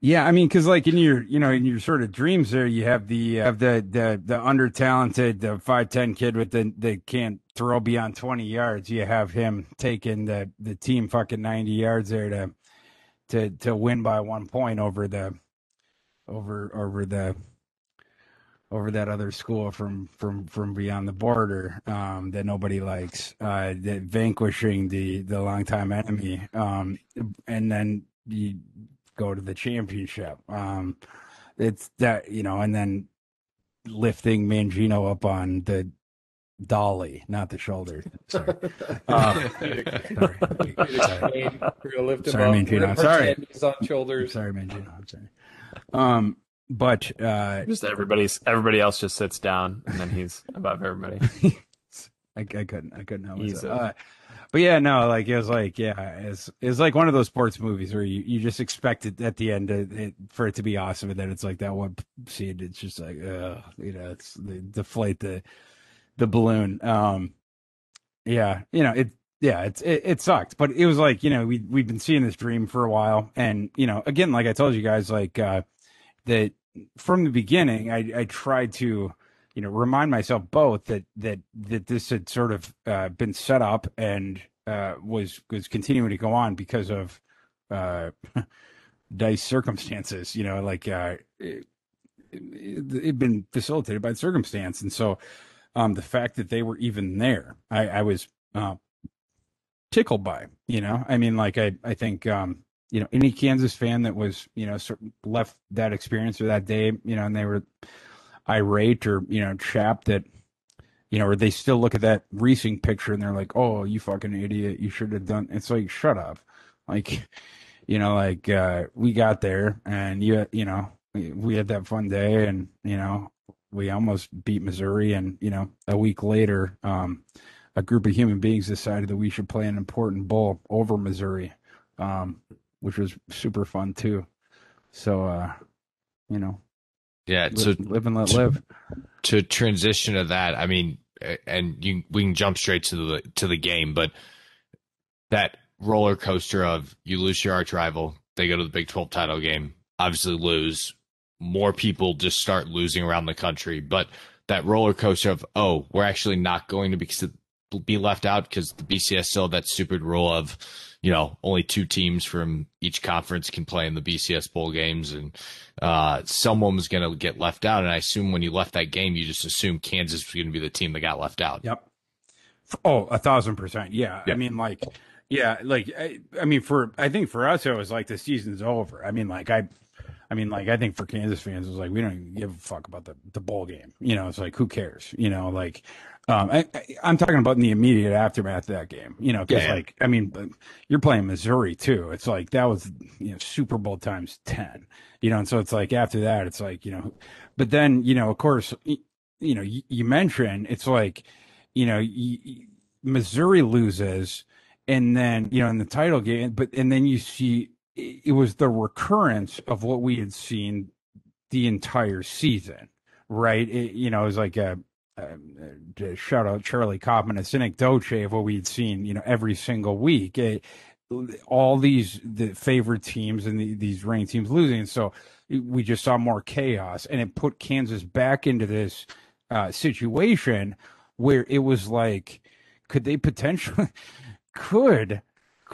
yeah i mean because like in your you know in your sort of dreams there you have the have the the the under talented the 510 kid with the that can't throw beyond 20 yards. You have him taking the the team fucking 90 yards there to to to win by one point over the over over the over that other school from from from beyond the border um, that nobody likes, uh, that vanquishing the the longtime enemy, um, and then you go to the championship. Um, it's that you know, and then lifting Mangino up on the dolly, not the shoulder. Sorry, [laughs] uh, sorry. sorry. We're lift him Sorry, up. Mangino, I'm sorry. pretend He's on shoulders. Sorry, Mangino. I'm sorry. Um, but uh, Just everybody's everybody else just sits down and then he's [laughs] above everybody. I, I couldn't I couldn't help myself. Uh, but yeah, no, like it was like yeah, it's it's like one of those sports movies where you, you just expect it at the end to, it, for it to be awesome, and then it's like that one scene. It's just like uh, you know, it's they deflate the the balloon. Um, yeah, you know it. Yeah, it's it, it sucked, but it was like you know we we've been seeing this dream for a while, and you know again, like I told you guys, like uh, that from the beginning, I I tried to you know remind myself both that that that this had sort of uh, been set up and uh, was was continuing to go on because of uh, [laughs] dice circumstances. You know, like uh, it, it, had been facilitated by circumstance, and so um, the fact that they were even there, I, I was uh, tickled by. You know, I mean, like I I think um, you know any Kansas fan that was you know sort of left that experience or that day, you know, and they were irate or you know chapped that you know or they still look at that Reesing picture and they're like oh you fucking idiot. You should have done it's like shut up. Like you know like uh we got there and you you know we, we had that fun day and you know we almost beat missouri and you know a week later um a group of human beings decided that we should play an important bowl over missouri. Um which was super fun too so uh you know Yeah. So live, live and let live to transition to that, I mean, and you we can jump straight to the to the game, but that roller coaster of you lose your arch rival, they go to the Big Twelve title game, obviously lose. More people just start losing around the country, but that roller coaster of oh, we're actually not going to be be left out because the BCS still have that stupid rule of you know only two teams from each conference can play in the BCS bowl games, and uh, someone was going to get left out. And I assume when you left that game, you just assumed Kansas was going to be the team that got left out. Yep. Oh, a thousand percent. Yeah. Yeah. I mean, like, yeah, like, I, I mean, for, I think for us, it was like the season's over. I mean, like, I, I mean, like, I think for Kansas fans, it was like, we don't even give a fuck about the, the bowl game. You know, it's like, who cares? You know, like, um, I, I'm talking about in the immediate aftermath of that game, you know, because, Yeah, like, I mean, you're playing Missouri too. It's like, that was, you know, Super Bowl times 10, you know, and so it's like, after that, it's like, you know, but then, you know, of course, y- you know, you, you mentioned it's like, you know, y- y- Missouri loses, and then you know in the title game, but and then you see it it was the recurrence of what we had seen the entire season, right? It, you know, it was like a, a, a shout out Charlie Kaufman, a synecdoche of what we had seen, you know, every single week. It, all these the favorite teams and the, these ranked teams losing, so we just saw more chaos, and it put Kansas back into this uh, situation where it was like, could they potentially [laughs] could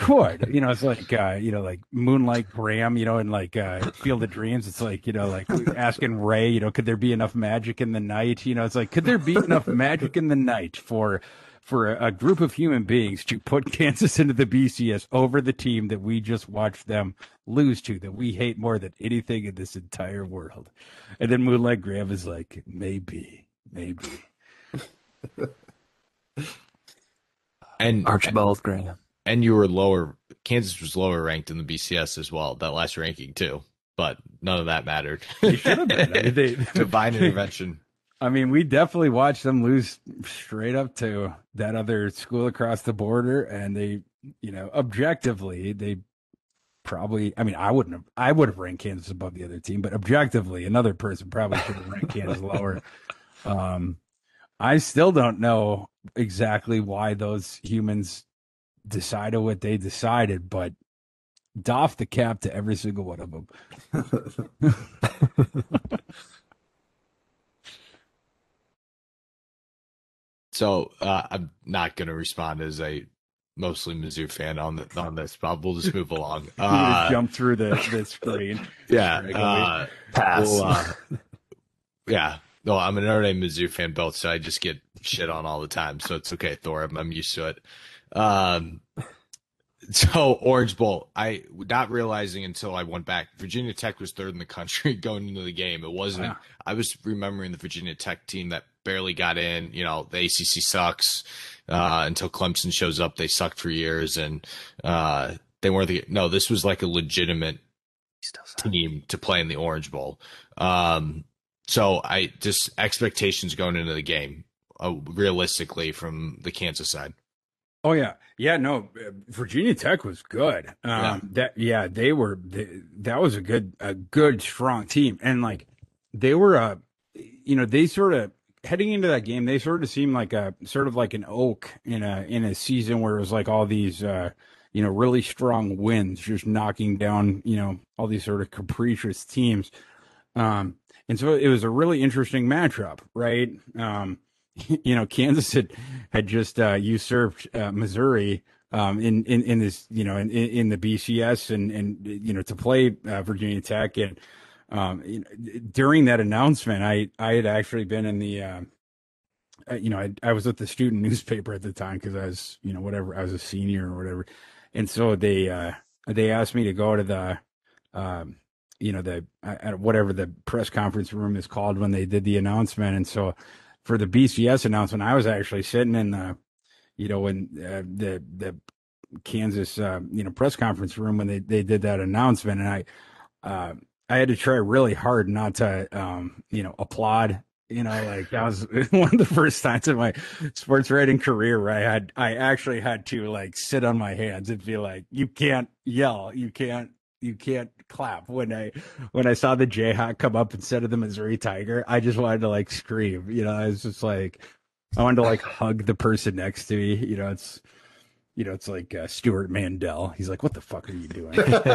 could you know it's like uh you know like moonlight graham you know and like uh field of dreams it's like you know like asking ray you know could there be enough magic in the night you know it's like could there be enough [laughs] magic in the night for for a, a, group of human beings to put [laughs] Kansas into the BCS over the team that we just watched them lose to, that we hate more than anything in this entire world. And then Moonlight Graham is like, maybe, maybe. [laughs] and Archibald Graham. And you were lower. Kansas was lower ranked in the BCS as well. That last ranking too, but none of that mattered. They should have been. I mean, they, [laughs] Divine intervention. I mean, we definitely watched them lose straight up to that other school across the border, and they, you know, objectively, they probably. I mean, I wouldn't have. I would have ranked Kansas above the other team, but objectively, another person probably should have ranked Kansas lower. [laughs] Um, I still don't know exactly why those humans decided what they decided, but doff the cap to every single one of them. [laughs] So uh, I'm not going to respond as a mostly Mizzou fan on the, on this, but we'll just move along. [laughs] Uh, just jump through the, the screen. [laughs] Yeah, uh, pass. We'll, uh, yeah. No, I'm an Notre Dame Mizzou fan both, so I just get shit on all the time. So it's okay, Thor. I'm, I'm used to it. Um, so Orange Bowl, I not realizing until I went back. Virginia Tech was third in the country [laughs] going into the game. It wasn't. Wow. I was remembering the Virginia Tech team that barely got in. You know, the ACC sucks uh, until Clemson shows up. They sucked for years, and uh, they weren't the. No, this was like a legitimate team to play in the Orange Bowl. Um, so I just expectations going into the game, uh, realistically from the Kansas side. Oh yeah, yeah. No, Virginia Tech was good. Um, yeah. That yeah, they were. They, that was a good, a good, strong team, and like they were a, uh, you know, they sort of heading into that game, they sort of seemed like a sort of like an oak in a in a season where it was like all these, uh, you know, really strong wins, just knocking down, you know, all these sort of capricious teams. Um, and so it was a really interesting matchup, right? Um, [laughs] you know, Kansas had had just uh, usurped uh, Missouri um, in in in this you know in in the BCS and and you know to play uh, Virginia Tech. And um, you know, during that announcement, I I had actually been in the uh, you know I I was at the student [laughs] newspaper at the time because I was you know whatever I was a senior or whatever, and so they uh, they asked me to go to the um, you know the uh, whatever the press conference room is called when they did the announcement, and so for the BCS announcement, I was actually sitting in the, you know, in uh, the the Kansas, uh, you know, press conference room when they they did that announcement, and I, uh, I had to try really hard not to, um, you know, applaud. You know, like that was [laughs] one of the first times in my sports writing career where I had, I actually had to like sit on my hands and be like, you can't yell, you can't you can't clap when I when I saw the Jayhawk come up instead of the Missouri Tiger. I just wanted to like scream. You know, I was just like I wanted to like [laughs] hug the person next to me. You know, it's you know, it's like uh, Stewart Mandel. He's like, "What the fuck are you doing?" [laughs] like,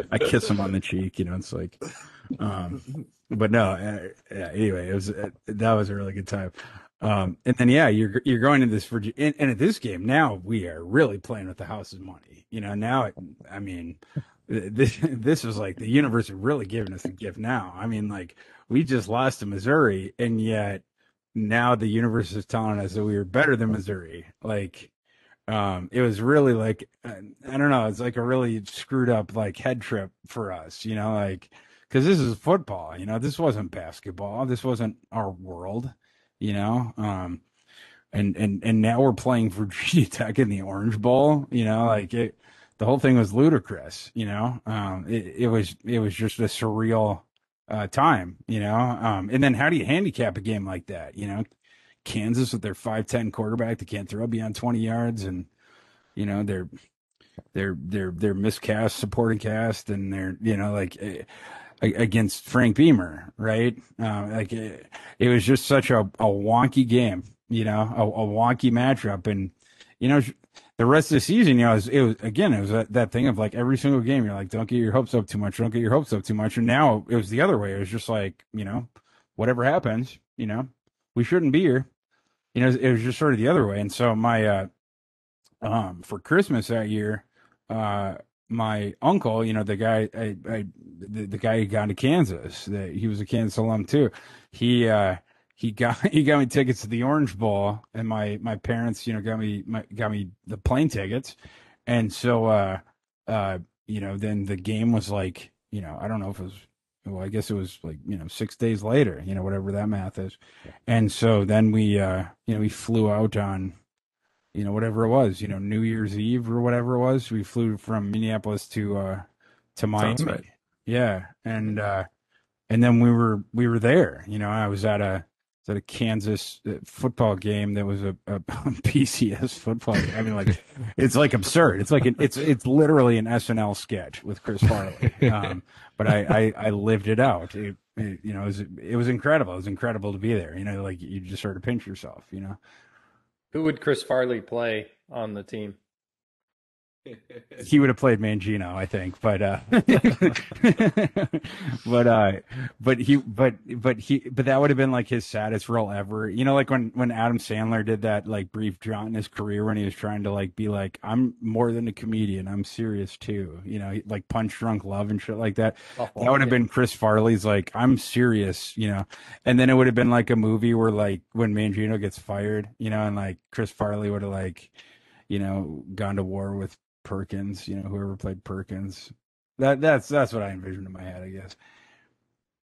[laughs] I kiss him on the cheek. You know, it's like, um, but no. Uh, yeah, anyway, it was uh, that was a really good time. Um, and then yeah, you're you're going to this Virginia, and, and, at this game now we are really playing with the house's money. You know, now I mean, this [laughs] this is like the universe really giving us a gift now. I mean, like we just lost to Missouri, and yet now the universe is telling us that we were better than Missouri. Like, um, it was really like uh, I don't know, it's like a really screwed up like head trip for us. You know, like because this is football. You know, this wasn't basketball. This wasn't our world you know. Um, and and and now we're playing [laughs] Virginia Tech in the Orange Bowl, you know, like it. The whole thing was ludicrous, you know. Um, it, it was it was just a surreal uh, time, you know. Um, and then how do you handicap a game like that, you know? Kansas with their five ten quarterback that can't throw beyond twenty yards, and you know they're they're they're they're miscast supporting cast, and they're you know like eh, against Frank Beamer, right? Uh, like it, it, was just such a, a wonky game, you know, a, a, wonky matchup, and you know, the rest of the season, you know, it was, it was again, it was that, that, thing of like every single game, you're like, don't get your hopes up too much, don't get your hopes up too much, and now it was the other way. It was just like, you know, whatever happens, you know, we shouldn't be here. You know, it was just sort of the other way, and so my, uh, um, for Christmas that year, uh, my uncle, you know, the guy, I, I the, the guy who got to Kansas, that he was a Kansas alum too. He, uh, he got [laughs] he got me tickets to the Orange Bowl, and my my parents, you know, got me my, got me the plane tickets, and so uh uh you know then the game was like you know I don't know if it was well I guess it was like you know six days later you know whatever that math is, and so then we uh you know we flew out on you know whatever it was you know New Year's Eve or whatever it was we flew from Minneapolis to uh to Miami, right. yeah, and uh and then we were we were there you know I was at a at a Kansas uh, football game that was a, a [laughs] BCS football. Game. I mean, like it's like absurd. It's like an, it's it's literally an SNL sketch with Chris Farley. Um, but I, I I lived it out. It, it, you know, it was it was incredible. It was incredible to be there. You know, like you just sort of pinch yourself. You know, Who would Chris Farley play on the team? He would have played Mangino, I think, but uh, [laughs] but uh, but he, but but he, but that would have been like his saddest role ever. You know, like when when Adam Sandler did that like brief jaunt in his career when he was trying to like be like, I'm more than a comedian, I'm serious too. You know, like Punch Drunk Love and shit like that. Oh, that would have yeah. been Chris Farley's like, I'm serious. You know, and then it would have been like a movie where like when Mangino gets fired, you know, and like Chris Farley would have like, you know, gone to war with Perkins, you know, whoever played Perkins. That that's that's what I envisioned in my head, I guess.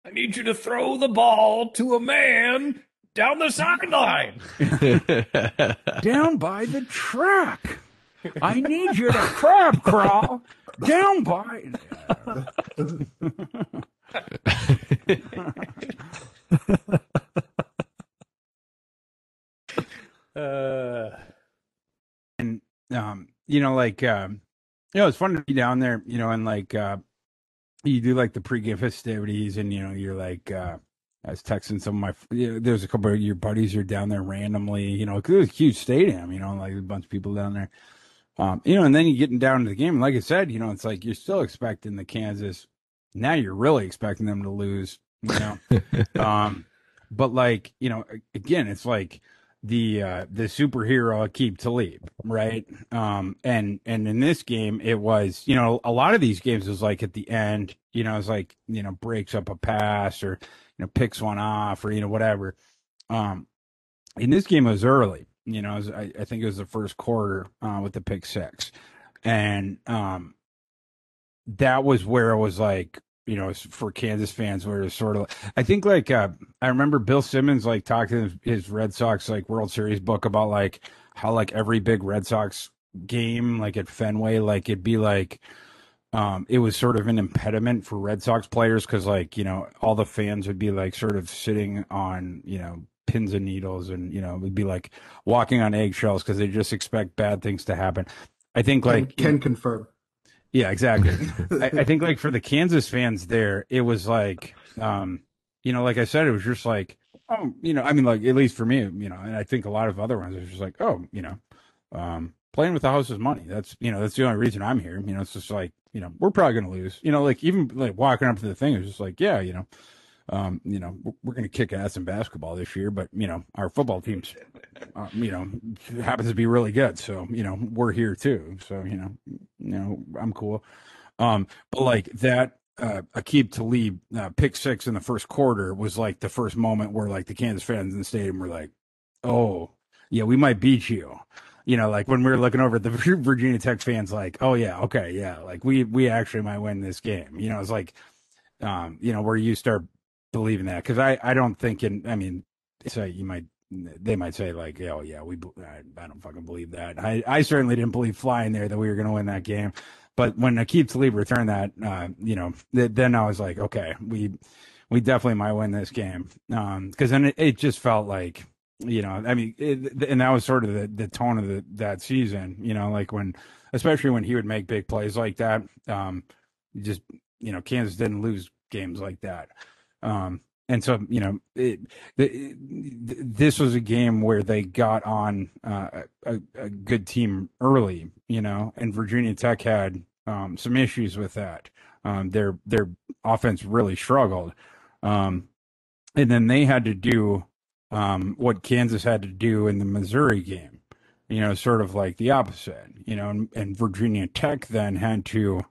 I need you to throw the ball to a man down the sideline. [laughs] Down by the track. I need you to crab crawl down by [laughs] Uh, and um, you know, like um, you know, it's fun to be down there, you know, and like uh you do like the pregame festivities and you know, you're like uh I was texting some of my you know, there's a couple of your buddies who are down there randomly, you know, 'cause it was a huge stadium, you know, like a bunch of people down there. Um, you know, and then you getting down to the game, like I said, you know, it's like you're still expecting the Kansas. Now you're really expecting them to lose, you know. [laughs] um, but like you know, again, it's like the uh the superhero Aqib Talib, right? Um, and and in this game, it was you know a lot of these games was like at the end, you know, it's like you know breaks up a pass or you know picks one off or you know whatever. Um, in this game it was early you know was, I, I think it was the first quarter uh, with the pick six and um that was where it was like you know for kansas fans where it's sort of i think like uh, i remember bill simmons like talking his, his red sox like world series book about like how like every big red sox game like at fenway like it'd be like um, it was sort of an impediment for Red Sox players because, like, you know, all the fans would be like sort of sitting on, you know, pins and needles, and you know, it would be like walking on eggshells because they just expect bad things to happen. I think, like, can, can confirm. Yeah, exactly. [laughs] I, I think, like, for the Kansas fans there, it was like, um, you know, like I said, it was just like, oh, you know, I mean, like, at least for me, you know, and I think a lot of other ones, it was just like, oh, you know, um, playing with the house's money. That's, you know, that's the only reason I'm here. You know, it's just like, you know, we're probably going to lose. You know, like even like walking up to the thing, it was just like, yeah, you know, um, you know, we're, going to kick ass in basketball this year, but you know, our football team's, uh, you know, happens to be really good. So you know, we're here too. So you know, you know, I'm cool. Um, but like that, uh, Aqib Talib uh, pick six in the first quarter was like the first moment where like the Kansas fans in the stadium were like, oh, yeah, we might beat you you know, like when we were looking over at the [laughs] Virginia Tech fans, like, oh yeah, okay, yeah, like we we actually might win this game. You know, it's like, um, you know, where you start believing that because I I don't think in I mean, say you might they might say like, oh yeah, we I, I don't fucking believe that. I I certainly didn't believe flying there that we were going to win that game. But when Aqib Talib returned that, uh, you know, th- then I was like, okay, we we definitely might win this game. Um, because then it, it just felt like you know, I mean, it, and that was sort of the, the tone of the, that season, you know, like when, especially when he would make big plays like that. Um, just, you know, Kansas didn't lose games like that. Um, and so, you know, it, it, this was a game where they got on uh, a, a good team early, you know, and Virginia Tech had um, some issues with that. Um, their their offense really struggled, um, and then they had to do um, what Kansas had to do in the Missouri game. You know, sort of like the opposite. You know, and, and Virginia Tech then had to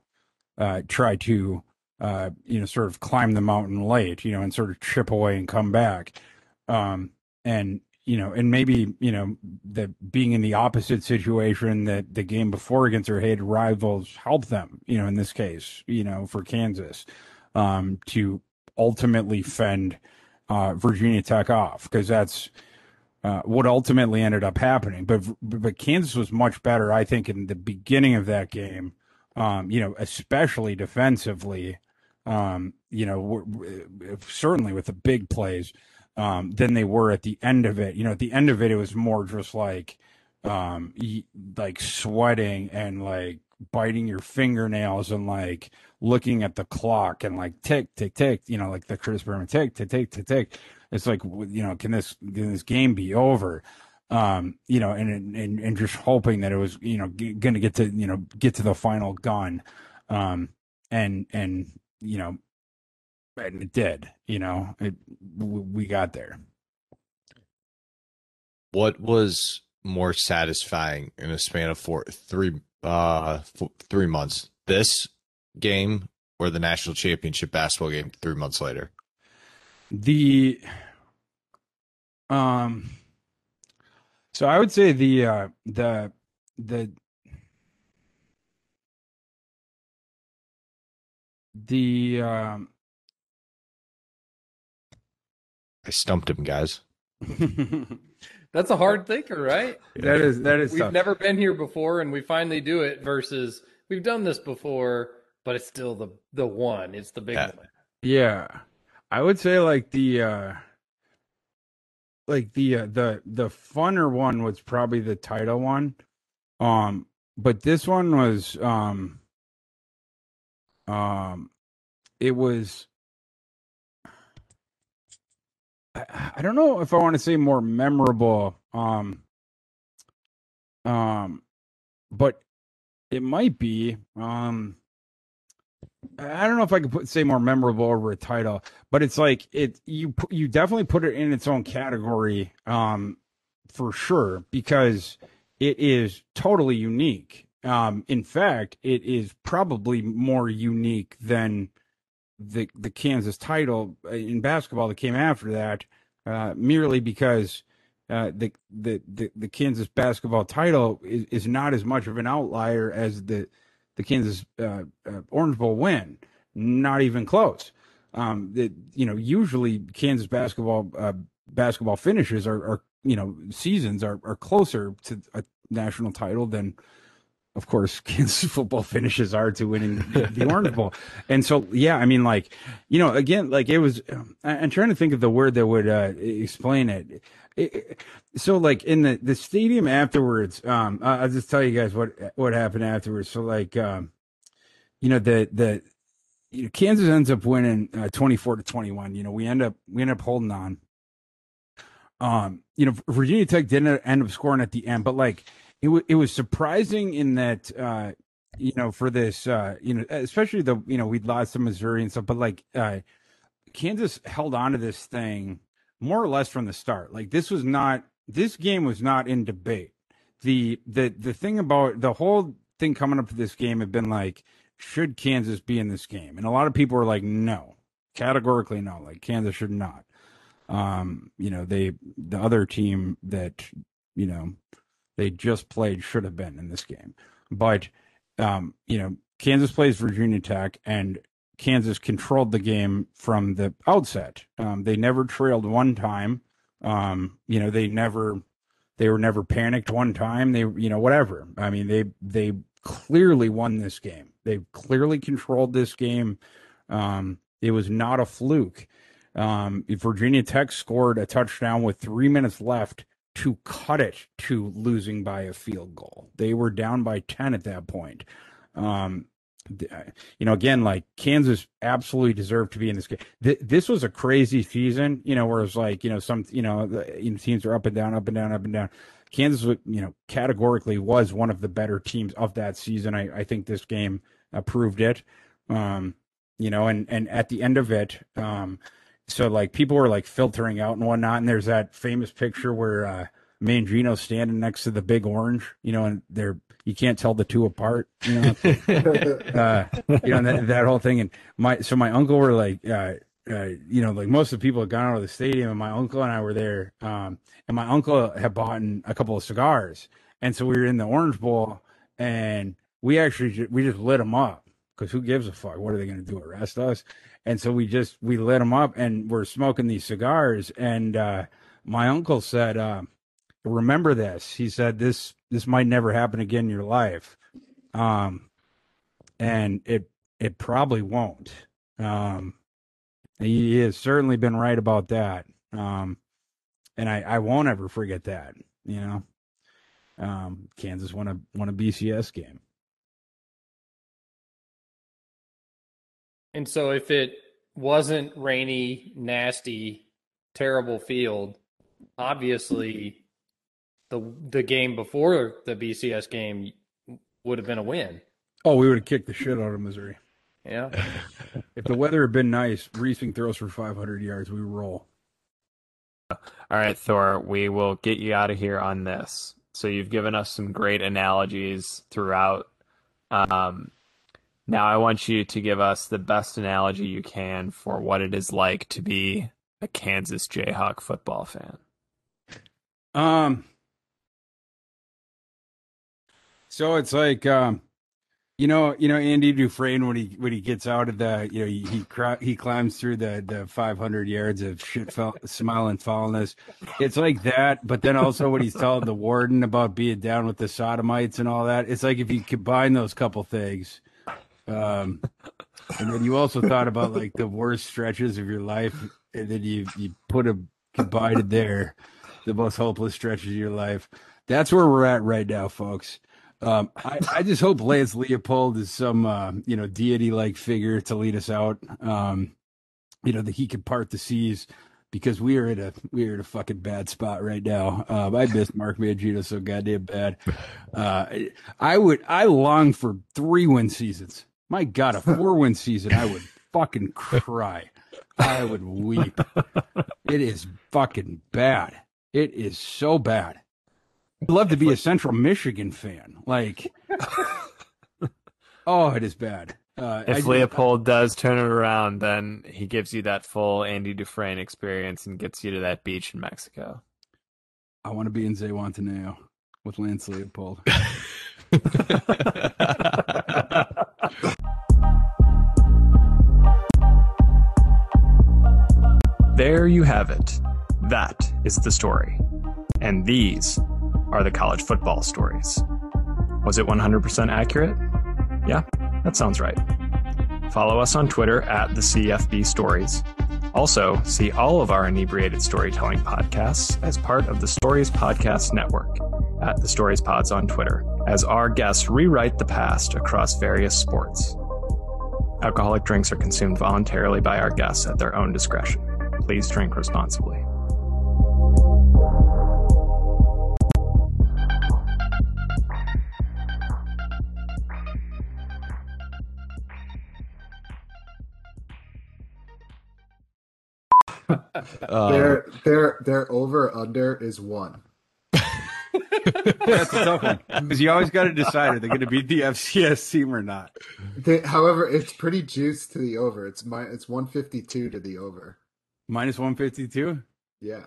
uh, try to uh, you know sort of climb the mountain late. You know, and sort of chip away and come back. Um, and you know, and maybe you know that being in the opposite situation that the game before against their hated rivals helped them. You know, in this case, you know, for Kansas, um, to ultimately fend uh, Virginia Tech off because that's uh, what ultimately ended up happening. But but Kansas was much better, I think, in the beginning of that game. Um, you know, especially defensively. Um, you know, certainly with the big plays um, than they were at the end of it. You know, at the end of it, it was more just like, um, like sweating and like biting your fingernails and like looking at the clock and like tick, tick, tick, you know, like the Chris Berman tick, tick, tick, tick, tick. It's like, you know, can this, can this game be over? Um, you know, and, and, and just hoping that it was, you know, g- going to get to, you know, get to the final gun. Um, and, and, you know, and it did. You know, it we got there. What was more satisfying in a span of four, three, uh, four, three months? This game or the national championship basketball game three months later? The, um, so I would say the uh, the the the um I stumped him, guys. [laughs] That's a hard thinker, right? [laughs] That is that is. We've tough. never been here before, and we finally do it. Versus we've done this before, but it's still the the one. It's the big Yeah. one. Yeah, I would say like the uh like the uh, the the funner one was probably the title one. Um but this one was um um it was I, I don't know if I want to say more memorable um um but it might be um I don't know if I could put say more memorable over a title, but it's like it you you definitely put it in its own category, um, for sure because it is totally unique. Um, in fact, it is probably more unique than the the Kansas title uh, in basketball that came after that, uh, merely because uh, the, the the the Kansas basketball title is, is not as much of an outlier as the the Kansas uh, uh, Orange Bowl win. Not even close. Um, that you know, usually Kansas basketball uh, basketball finishes are, are you know seasons are, are closer to a national title than, of course, [laughs] Kansas football finishes are to winning [laughs] the Orange Bowl. And so, yeah, I mean, like, you know, again, like it was. I- I'm trying to think of the word that would uh, explain it. It- it- so like in the the stadium afterwards um I- i'll just tell you guys what what happened afterwards so like um you know the the you know, kansas ends up winning uh, 24 to 21 you know we end up we end up holding on um you know virginia tech didn't end up scoring at the end but like it, w- it was surprising in that uh you know for this uh you know especially the you know we'd lost to missouri and stuff but like uh kansas held on to this thing more or less from the start. Like this was not this game was not in debate. The the the thing about the whole thing coming up to this game had been like, should Kansas be in this game? And a lot of people were like, no, categorically no. Like Kansas should not. Um, you know, they the other team that you know they just played should have been in this game, but um, you know, Kansas plays Virginia Tech and Kansas controlled the game from the outset. Um, they never trailed one time. Um, you know, they never, they were never panicked one time. They, you know, whatever. I mean, they, they clearly won this game. They clearly controlled this game. Um, it was not a fluke. Um, Virginia Tech scored a touchdown with three minutes left to cut it to losing by a field goal. They were down by 10 at that point. Um, you know, again, like Kansas absolutely deserved to be in this game. Th- this was a crazy season, you know, where like, you know, some, you know, the you know, teams are up and down, up and down, up and down. Kansas, you know, categorically was one of the better teams of that season. I, I think this game uh, proved it. Um, you know, and and at the end of it, um, so like people were like filtering out and whatnot, and there's that famous picture where uh, Mangino's standing next to the big orange, you know, and they're you can't tell the two apart, you know [laughs] uh, you know, that, that whole thing. And my, so my uncle were like, uh, uh, you know, like most of the people had gone out of the stadium, and my uncle and I were there. Um, and my uncle had bought a couple of cigars, and so we were in the Orange Bowl, and we actually we just lit them up because who gives a fuck? What are they going to do? Arrest us? And so we just we lit them up, and we're smoking these cigars. And uh, my uncle said, uh, "Remember this." He said, "This this might never happen again in your life," um, and it it probably won't. Um, he has certainly been right about that. Um, and I, I won't ever forget that. You know, um, Kansas won a won a BCS game. And so if it wasn't rainy, nasty, terrible field, obviously the the game before the BCS game would have been a win. Oh, we would have kicked the shit out of Missouri. Yeah. [laughs] If the weather had been nice, Reesing throws for 500 yards, we roll. All right, Thor, we will get you out of here on this. So you've given us some great analogies throughout. Um, now I want you to give us the best analogy you can for what it is like to be a Kansas Jayhawk football fan. Um. So it's like, um, you know, you know Andy Dufresne when he when he gets out of the, you know, he he, he climbs through the the 500 yards of shit fell, smiling foulness. It's like that, but then also what he's telling the warden about being down with the sodomites and all that. It's like if you combine those couple things, um, and then you also thought about like the worst stretches of your life, and then you you put a combined there, the most hopeless stretches of your life. That's where we're at right now, folks. Um, I, I just hope Lance Leipold is some uh, you know deity like figure to lead us out. Um, you know that he could part the seas because we are at a we are at a fucking bad spot right now. Um, I miss Mark Mangino so goddamn bad. Uh, I would I long for three win seasons. My God, a four win season, I would [laughs] fucking cry. I would weep. It is fucking bad. It is so bad. I'd love to be a Central Michigan fan. Like, [laughs] oh, it is bad. Uh, I If just- Leipold does turn it around, then he gives you that full Andy Dufresne experience and gets you to that beach in Mexico. I want to be in Zihuatanejo with Lance Leipold. [laughs] There you have it. That is the story. And these are the college football stories. Was it 100% accurate? Yeah, that sounds right. Follow us on Twitter at the CFB Stories. Also, see all of our inebriated storytelling podcasts as part of the Stories Podcast Network at the Stories Pods on Twitter, as our guests rewrite the past across various sports. Alcoholic drinks are consumed voluntarily by our guests at their own discretion. Please drink responsibly. Uh, their their their over under is one. That's a tough one because you always got to decide are they going to beat the FCS team or not. They, however, it's pretty juiced to the over. It's my it's one fifty two to the over. Minus 152? Yeah.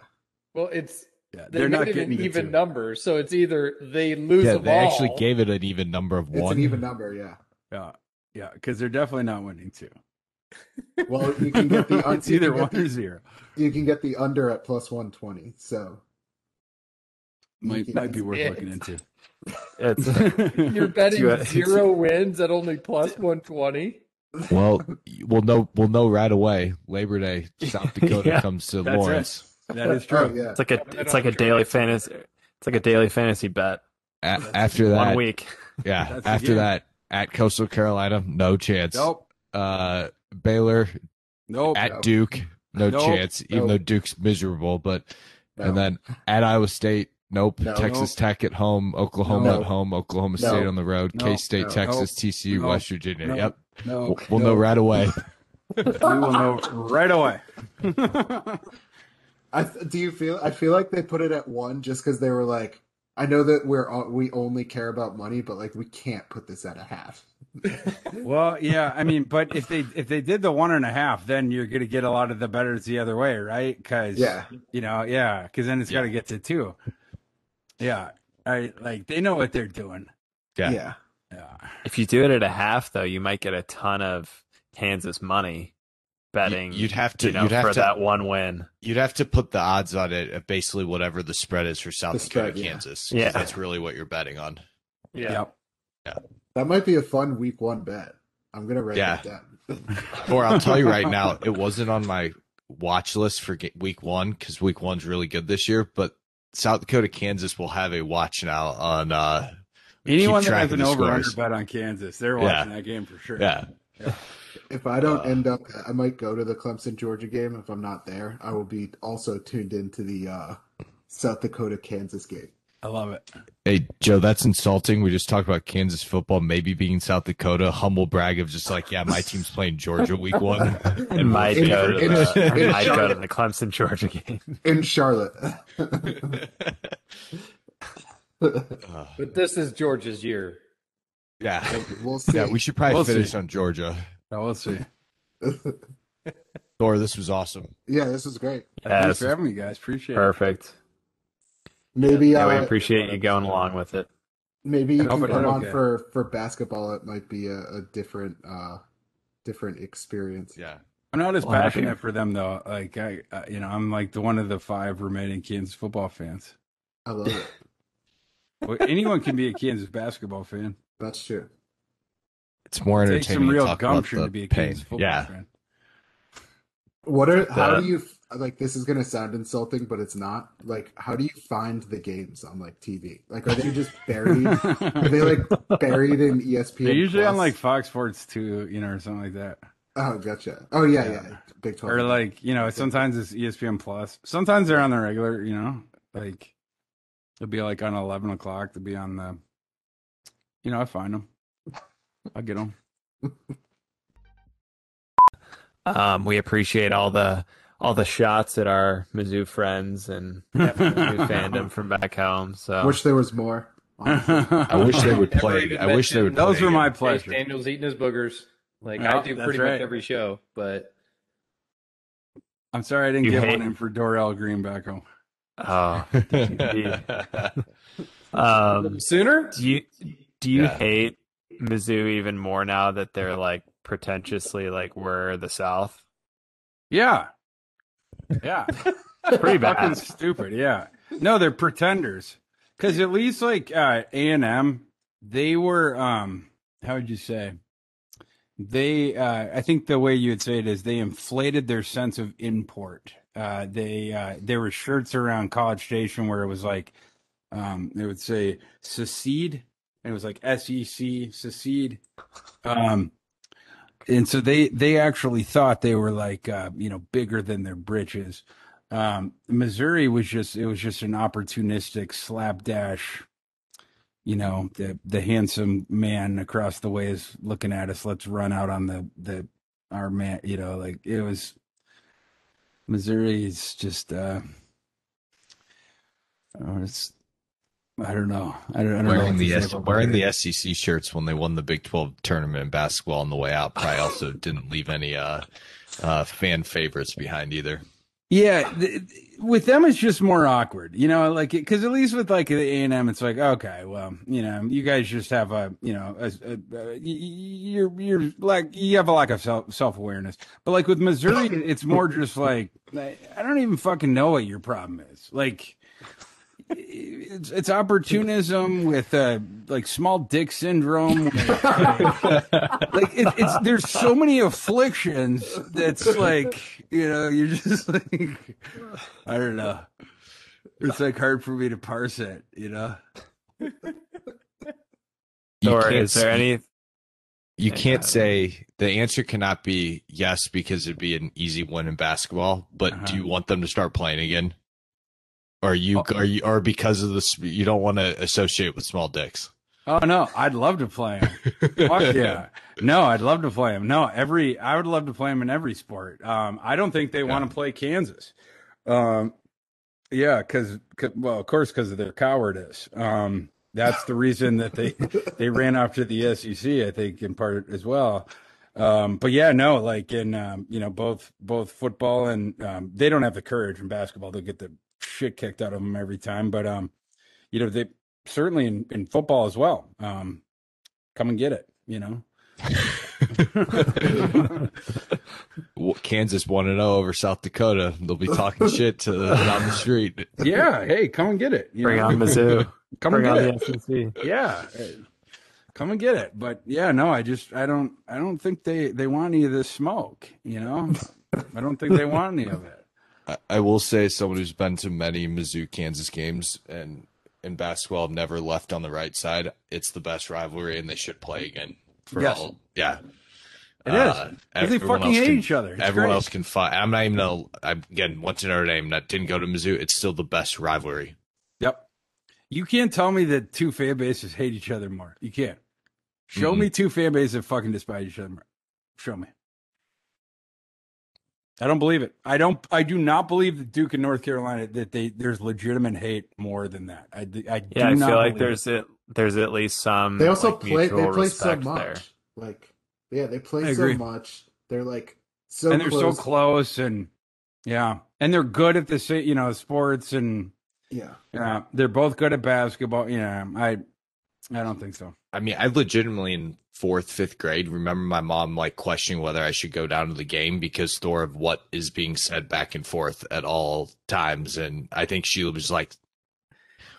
Well, it's Yeah, they they're made not it getting an even two. number, so it's either they lose yeah, a they ball. actually gave it an even number of It's one. an even number, yeah. Yeah, yeah, because they're definitely not winning two. [laughs] Well, you can get the [laughs] it's either one get or zero. you can get the under at plus one twenty. So Might, can- might be worth Yeah. looking into. It's [laughs] You're betting You- zero wins at only plus one twenty. Well, we'll know we'll know right away. Labor Day, South [laughs] Dakota Yeah, comes to that's it. Lawrence. That is [laughs] oh true. yeah. it's like a it's like a daily fantasy it's like a daily fantasy bet. A- after that, One week. [laughs] yeah, That's after that, at Coastal Carolina, no chance. Nope. Uh, Baylor Nope. at Nope. Duke, no Nope. chance. Even Nope. though Duke's miserable, but No. and then at Iowa State, nope. No. Texas Tech at home, Oklahoma No. at home, Oklahoma No. State on the road, No. K State, No. Texas, TCU, No. West Virginia. No. Yep, no. we'll, we'll know right away. [laughs] we will know right away. [laughs] I th- do you feel? I feel like they put it at one just because they were like, I know that we're all, we only care about money, but like we can't put this at a half. [laughs] Well, yeah, I mean, but if they if they did the one and a half, then you're gonna get a lot of the betters the other way, right? Because Yeah. you know, yeah, because then it's got to get to two. Yeah, I like they know what they're doing. Yeah. yeah. Yeah, If you do it at a half, though, you might get a ton of Kansas money betting. You'd have to- you know, you'd have for to- that one win. You'd have to put the odds on it at basically whatever the spread is for South The Dakota, spread, yeah. Kansas. 'cause Yeah. That's really what you're betting on. Yeah. Yep. That might be a fun week one bet. I'm gonna write Yeah. that down. [laughs] Or I'll tell you right now, [laughs] it wasn't on my watch list for week one because week one's really good this year, but South Dakota, Kansas will have a watch now on, uh, anyone that has an over under bet on Kansas, they're Yeah. watching that game for sure. Yeah. [laughs] If I don't Uh, end up, I might go to the Clemson Georgia game. If I'm not there, I will be also tuned into the uh, South Dakota Kansas game. I love it. Hey, Joe, that's insulting. We just talked about Kansas football maybe being South Dakota. Humble brag of just like, yeah, my team's playing Georgia week one. [laughs] And might In- go to in- the, in might go to the Clemson Georgia game. in Charlotte. [laughs] [laughs] But this is Georgia's year. yeah. we'll see. Yeah, we should probably We'll finish see. on Georgia. So we'll see. Thor, this was awesome. yeah, this was great. Yeah, Thanks for having me, guys. Appreciate it. perfect. Maybe Yeah, we uh, appreciate you going along with it. maybe you can come on okay. for for basketball. It might be a, a different uh different experience. Yeah. I'm not as Well, happy- passionate for them though. Like I, uh, you know, I'm like the one of the five remaining Kansas football fans. I love it. [laughs] Well, anyone can be a Kansas basketball fan. That's true. It's more It entertaining takes some to real talk about gumption the to be a pain. Kansas football Yeah. fan. What are how The- do you like? This is gonna sound insulting, but it's not. Like, how do you find the games on like TV? Like, are they just buried? [laughs] are they like buried in ESPN? They're usually on like Fox Sports 2, you know, or something like that. Oh, gotcha. Oh yeah, Yeah. yeah. Big Twelve. Or like, you know, sometimes it's ESPN Plus. Sometimes they're on the regular, you know, like they'll be like on 11 o'clock. They'll be on the, you know, I find them. I get them. Um, we appreciate all the all the shots at our Mizzou friends and [laughs] Mizzou fandom from back home. So Wish there was more. [laughs] I wish they would play. I wish they would. Those play were my again. Chase pleasure. Daniels eating his boogers. Like Yeah, I do pretty right. much every show, but I'm sorry I didn't You get hate- one in for Dorial Green back home. Oh, um, sooner. do you do you Yeah. hate Mizzou even more now that they're like pretentiously like we're the South? Yeah. Yeah. [laughs] Pretty Fucking bad. stupid. Yeah. No, they're pretenders. Because at least like uh, A and M, they were um, how would you say? They, uh, I think the way you would say it is they inflated their sense of import. Uh, they uh, there were shirts around College Station where it was like, um, they would say secede, and it was like S E C secede. Um, and so they they actually thought they were like uh, you know bigger than their britches. Um, Missouri was just it was just an opportunistic slapdash. You know the the handsome man across the way is looking at us. Let's run out on the the our man. You know like it was. Missouri is just uh, oh, it's I don't know. I don't, I don't know. wearing what the S- wearing the SEC shirts when they won the Big Twelve tournament in basketball on the way out probably also didn't leave any uh, uh, fan favorites behind either. Yeah, th- th- with them it's just more awkward, you know, like because at least with like the A and M, it's like okay, well, you know, you guys just have a, you know, a, a, a, you're you're like you have a lack of self self awareness, but like with Missouri, it's more just like I don't even fucking know what your problem is, like. It's it's opportunism with uh like small dick syndrome. like it, it's there's so many afflictions that's like you know you're just like I don't know. It's like hard for me to parse it, you know. You or is there any? You can't say the answer cannot be yes because it'd be an easy win in basketball. But Uh-huh. do you want them to start playing again? Or are you are you or because of this you don't want to associate with small dicks? Oh no, I'd love to play him. Fuck [laughs] yeah. No, I'd love to play him. No, every I would love to play him in every sport. Um, I don't think they want to play Kansas. Um, Yeah, because well, of course, because of their cowardice. Um, that's the reason that they they ran after the SEC. I think in part as well. Um, but yeah, no, like in um, you know both both football and um, they don't have the courage in basketball. They'll get the shit kicked out of them every time. But um, you know they certainly in, in football as well. Um, come and get it. You know. [laughs] Kansas 1 and 0 over South Dakota. They'll be talking shit to the, down the street. Yeah. Hey, come and get it. You Bring know? on Mizzou. [laughs] Come Bring and on get it. the SEC. Yeah. Hey, Come and get it. But yeah, no, I just I don't I don't think they they want any of this smoke, you know? I don't think they want any of it. I, I will say, someone who's been to many Mizzou Kansas games and in basketball have never left on the right side. It's the best rivalry, and they should play again. For Yes. all, yeah, It is. Uh, 'Cause they everyone fucking else hate can- each other. It's everyone great. else can fight. I'm not even gonna. I, again, went to Notre Dame. That didn't go to Mizzou. It's still the best rivalry. Yep. You can't tell me that two fan bases hate each other more. You can't. Show Mm-mm. me two fan bases that fucking despise each other more. Show me. I don't believe it. I don't. I do not believe that Duke and North Carolina that they there's legitimate hate more than that. I, do Yeah, I not feel like there's it. There's at least some. They also like, play. They play so much. there. Like, yeah, they play so much. They're like so. and they're close. so close and yeah, and they're good at the you know sports and Yeah, yeah, they're both good at basketball. Yeah, I I don't think so. I mean, I legitimately in fourth, fifth grade remember my mom like questioning whether I should go down to the game because Thor of what is being said back and forth at all times, and I think she was like,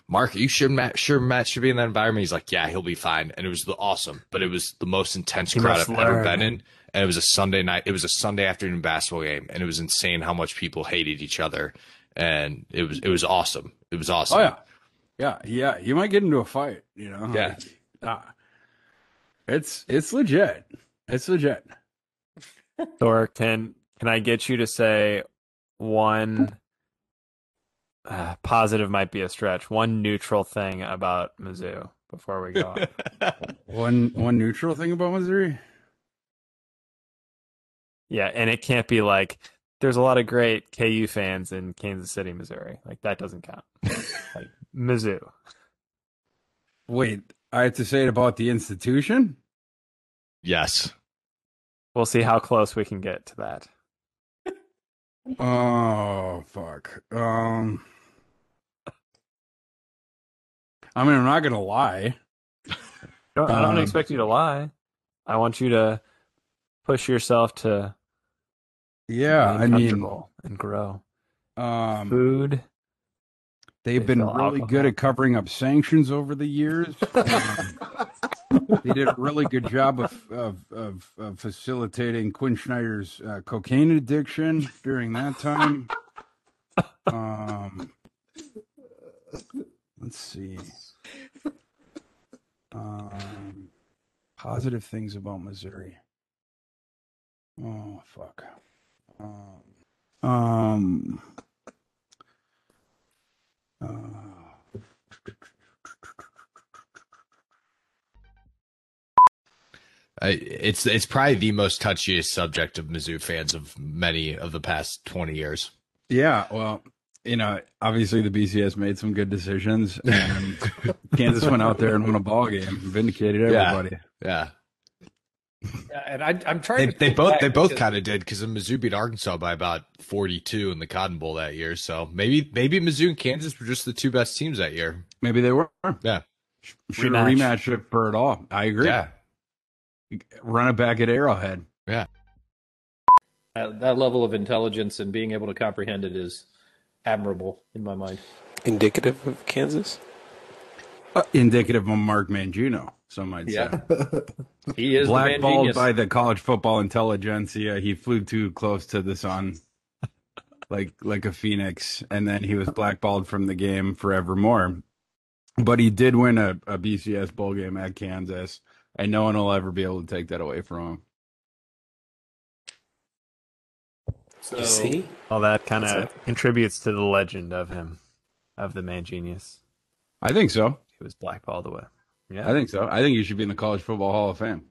"Mark, are you sure Matt sure Matt should be in that environment?" He's like, "Yeah, he'll be fine," and it was the awesome, but it was the most intense He crowd I've ever been in, and it was a Sunday night. It was a Sunday afternoon basketball game, and it was insane how much people hated each other, and it was it was awesome. It was awesome. Oh yeah, yeah, yeah. You might get into a fight. You know. Yeah. Ah. it's it's legit. It's legit. Thor, can can I get you to say one uh, positive might be a stretch. One neutral thing about Mizzou before we go on. [laughs] One one neutral thing about Missouri. yeah, and it can't be like there's a lot of great KU fans in Kansas City, Missouri. Like that doesn't count. [laughs] like Mizzou. Wait, I have to say it about the institution. Yes. We'll see how close we can get to that. [laughs] Oh fuck. Um. I mean, I'm not gonna lie. [laughs] Don't, I don't Um, expect you to lie. I want you to push yourself to Yeah, I mean, and grow. um, Food. They've they been really good at covering up sanctions over the years. [laughs] They did a really good job of of of, of facilitating Quin Snyder's uh, cocaine addiction during that time. Um, let's see. Um, positive things about Missouri. Oh fuck. Um. um uh, it's it's probably the most touchiest subject of Mizzou fans of many of the past twenty years. Yeah, well, you know, obviously the BCS made some good decisions, and [laughs] Kansas went out there and won a ball game, vindicated everybody. Yeah, Yeah, and I, I'm trying. they, to they both they both kind of did because the Mizzou beat Arkansas by about forty two in the Cotton Bowl that year. So maybe maybe Mizzou and Kansas were just the two best teams that year. Maybe they were. Yeah, Should Rematch. rematch it for it all. I agree. yeah, Run it back at Arrowhead. that, that level of intelligence and being able to comprehend it is admirable in my mind. Indicative of Kansas? Uh, indicative of Mark Mangino, some might Yeah. say. [laughs] He is Blackballed genius. by the college football intelligentsia. He flew too close to the sun, like like a phoenix, and then he was blackballed from the game forevermore. But he did win a, a BCS bowl game at Kansas, and no one will ever be able to take that away from him. So, You see? Well, that kind of contributes to the legend of him, of the Mangenius. I think so. He was blackballed away. Yeah. I think so. I think he should be in the College Football Hall of Fame.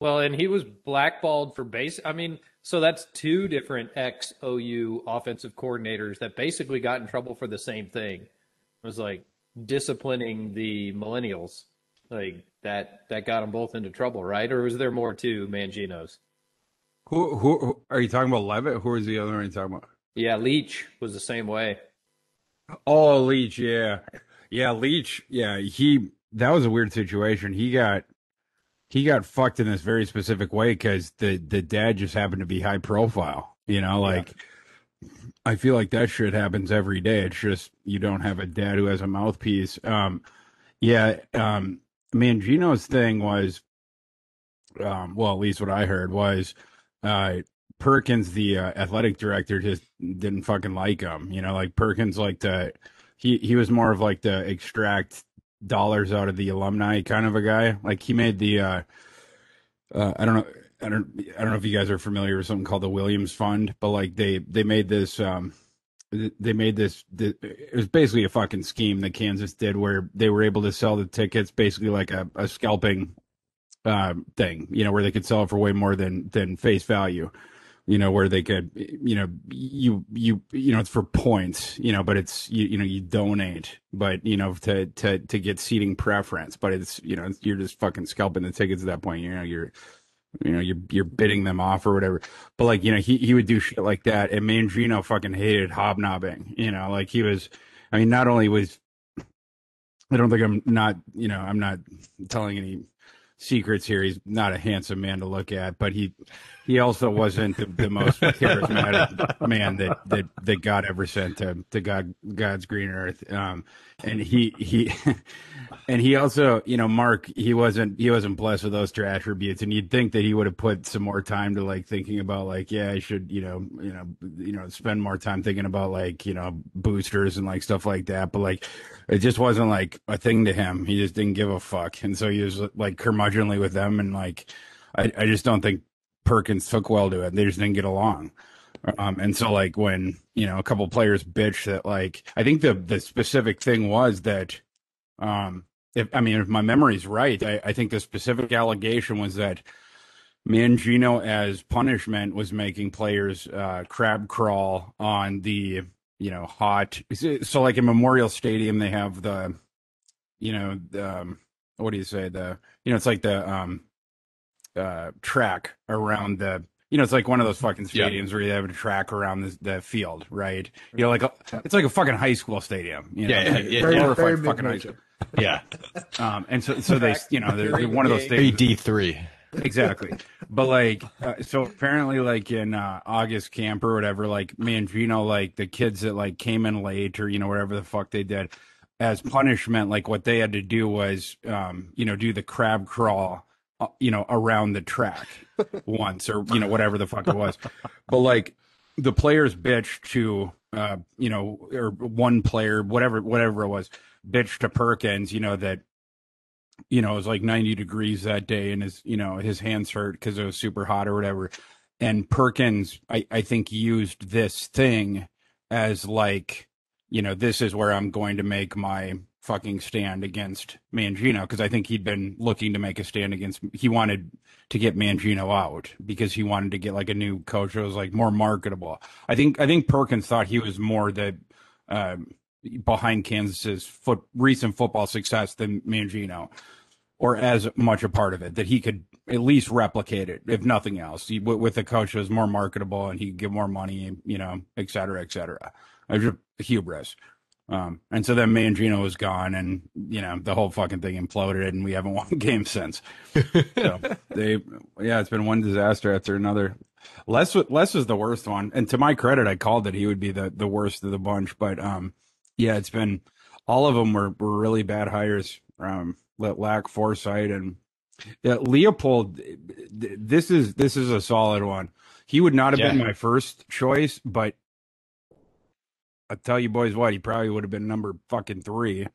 Well, and he was blackballed for base. I mean, so that's two different ex OU offensive coordinators that basically got in trouble for the same thing. It was like disciplining the millennials, like that. That got them both into trouble, right? Or was there more to Mangino's? Who, who, who are you talking about? Levitt? Who is the other one you talking about? Yeah, Leach was the same way. Oh, Leach, yeah, yeah, Leach, yeah. He that was a weird situation. He got he got fucked in this very specific way because the the dad just happened to be high profile. You know, like yeah. I feel like that shit happens every day. It's just you don't have a dad who has a mouthpiece. Um, yeah, um, Mangino's thing was, um, well, at least what I heard was, uh, Perkins, the uh, athletic director, just didn't fucking like him. You know, like Perkins liked to, he he was more of like the extract dollars out of the alumni kind of a guy. Like he made the, uh, uh, I don't know, I don't, I don't know if you guys are familiar with something called the Williams Fund, but like they they made this, um, they made this. It was basically a fucking scheme that Kansas did, where they were able to sell the tickets basically like a, a scalping uh, thing, you know, where they could sell it for way more than than face value you know, where they could, you know, you, you, you know, it's for points, you know, but it's, you, you know, you donate, but, you know, to, to, to get seating preference, but it's, you know, you're just fucking scalping the tickets at that point. You know, you're, you know, you're, you're bidding them off or whatever. But like, you know, he, he would do shit like that. And Mangino fucking hated hobnobbing, you know, like he was, I mean, not only was, I don't think I'm not, you know, I'm not telling any secrets here. He's not a handsome man to look at, but he he also wasn't the, the most charismatic man that, that that God ever sent to to God God's green earth. Um, and he he [laughs] and he also, you know, Mark, he wasn't he wasn't blessed with those two attributes, and you'd think that he would have put some more time to like thinking about like, yeah, I should, you know, you know, you know, spend more time thinking about like, you know, boosters and like stuff like that. But like, it just wasn't like a thing to him. He just didn't give a fuck, and so he was like curmudgeonly with them, and like, I I just don't think Perkins took well to it. They just didn't get along. Um, and so like when, you know, a couple players bitch that like, I think the, the specific thing was that, um, if, I mean, if my memory's right, I, I think the specific allegation was that Mangino as punishment was making players, uh, crab crawl on the, you know, hot. So like in Memorial Stadium, they have the, you know, the, um, what do you say? The, you know, it's like the, um, uh, track around the you know, it's like one of those fucking stadiums where you have a track around the, the field, right? You know, like a, it's like a fucking high school stadium. You know? Yeah, yeah, like yeah, glorified yeah. fucking high school. Yeah. [laughs] Um, and so, so they, you know, they're, they're one of those stadiums. D three. exactly. But like, uh, so apparently, like in uh, August camp or whatever, like Mangino, like the kids that like came in late or you know whatever the fuck they did, as punishment, like what they had to do was, um, you know, do the crab crawl you know, around the track [laughs] once or, you know, whatever the fuck it was. [laughs] But like the players bitch to, uh, you know, or one player, whatever, whatever it was, bitch to Perkins, you know, that, you know, it was like 90 degrees that day and his, you know, his hands hurt because it was super hot or whatever. And Perkins, I, I think used this thing as like, you know, this is where I'm going to make my fucking stand against Mangino because I think he'd been looking to make a stand against. He wanted to get Mangino out because he wanted to get like a new coach that was like more marketable. I think I think Perkins thought he was more the uh, behind Kansas's foot recent football success than Mangino, or as much a part of it that he could at least replicate it if nothing else he, with a coach that was more marketable and he could get more money, you know, et cetera, et cetera. Was just hubris. Um, and so then Mangino was gone, and you know the whole fucking thing imploded, and we haven't [laughs] won a game since. so [laughs] they, yeah, it's been one disaster after another. Les, Les was the worst one, and to my credit, I called that he would be the the worst of the bunch. But um, yeah, it's been all of them were were really bad hires. Um, lack foresight and yeah, Leipold. This is this is a solid one. He would not have yeah. been my first choice, but I tell you boys what, he probably would have been number fucking three.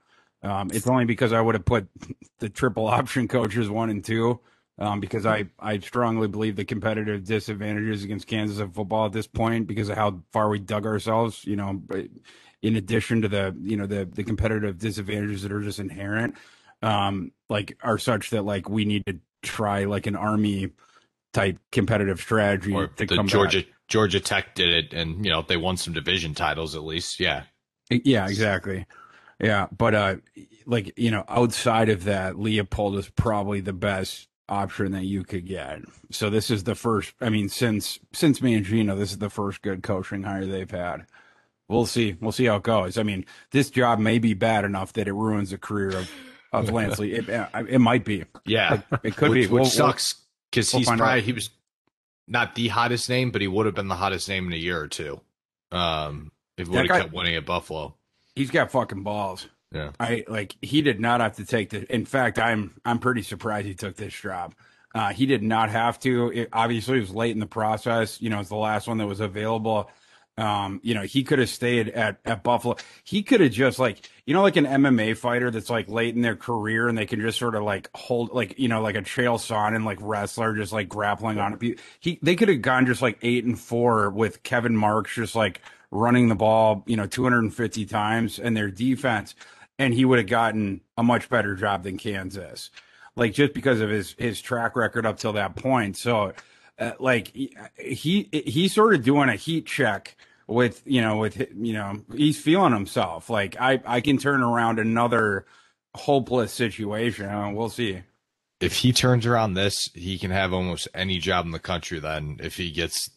Um, it's [laughs] only because I would have put [laughs] the triple option coaches one and two. Um, because I, I strongly believe the competitive disadvantages against Kansas of football at this point because of how far we dug ourselves, you know, in addition to the, you know, the, the competitive disadvantages that are just inherent, um, like are such that like we need to try like an army type competitive strategy Or to the come Georgia back. Georgia Tech did it, and you know they won some division titles at least. Yeah, Yeah, exactly. Yeah, but uh, like you know, outside of that, Leipold is probably the best option that you could get. So this is the first. I mean, since since Mangino, this is the first good coaching hire they've had. We'll see. We'll see how it goes. I mean, this job may be bad enough that it ruins the career of of [laughs] Lance Lee. It, it might be. yeah, It could which, be. which we'll- sucks because we'll he's probably out. he was not the hottest name, but he would have been the hottest name in a year or two. Um, if he would have kept winning at Buffalo. He's got fucking balls. Yeah. I like he did not have to take the. In fact, I'm I'm pretty surprised he took this job. Uh, he did not have to. It, obviously, it was late in the process. You know, it's the last one that was available. Um, you know, he could have stayed at at Buffalo. He could have just like you know, like an MMA fighter that's like late in their career and they can just sort of like hold like you know, like a trail Chael Sonnen like wrestler just like grappling on it. He they could have gone just like eight and four with Kevin Marks just like running the ball, you know, 250 times and their defense, and he would have gotten a much better job than Kansas. Like just because of his his track record up till that point. So, uh, like he he he's sort of doing a heat check with you know with you know he's feeling himself. Like I I can turn around another hopeless situation. Uh, we'll see. If he turns around this, he can have almost any job in the country. Then if he gets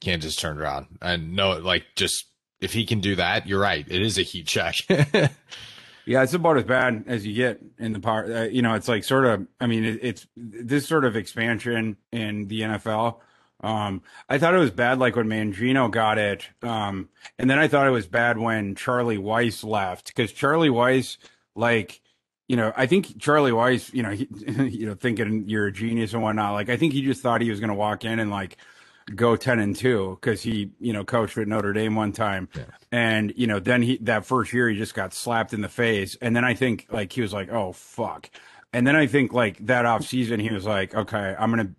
Kansas turned around, and no, like just if he can do that, you're right. It is a heat check. [laughs] Yeah, it's about as bad as you get in the part. Uh, you know, it's like sort of. I mean, it, it's this sort of expansion in the NFL. Um, I thought it was bad, like when Mangino got it, um, and then I thought it was bad when Charlie Weis left because Charlie Weis, like, you know, I think Charlie Weis, you know, he, [laughs] you know, thinking you're a genius and whatnot. Like, I think he just thought he was going to walk in and like go 10 and 2 because he you know coached at notre dame one time. And you know then he that first year he just got slapped in the face. And then i think like he was like oh fuck. And then i think like that off season he was like okay i'm gonna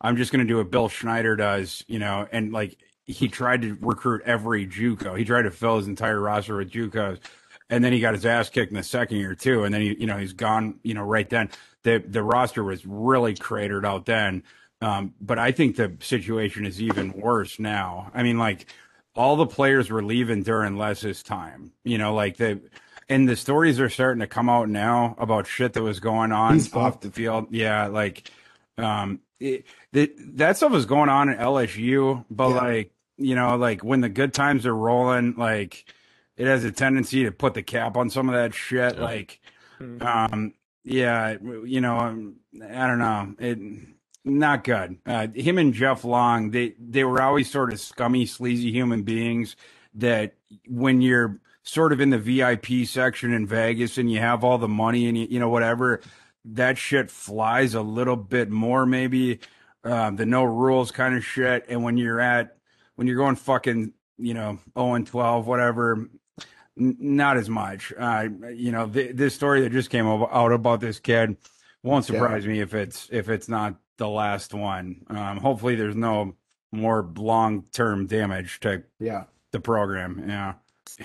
i'm just gonna do what Bill Snyder does you know? And like he tried to recruit every juco. He tried to fill his entire roster with jucos. And then he got his ass kicked in the second year too. And then he you know he's gone you know right then. The the roster was really cratered out then um, but I think the situation is even worse now. I mean, like all the players were leaving during Les's time. You know, like the and the stories are starting to come out now about shit that was going on He's off fucked. the field. Yeah, like um, it, that that stuff was going on at LSU, but Yeah. like you know, like when the good times are rolling, like it has a tendency to put the cap on some of that shit. Yeah. Like, um, yeah, you know, um, I don't know, it not good. Uh, him and Jeff Long, they they were always sort of scummy, sleazy human beings. That when you're sort of in the VIP section in Vegas and you have all the money and you, you know whatever, that shit flies a little bit more maybe. Uh, the no rules kind of shit. And when you're at when you're going fucking you know 0 and 12 whatever n- not as much uh you know th- this story that just came out about this kid won't Yeah. surprise me if it's if it's not the last one um hopefully there's no more long-term damage to Yeah. the program yeah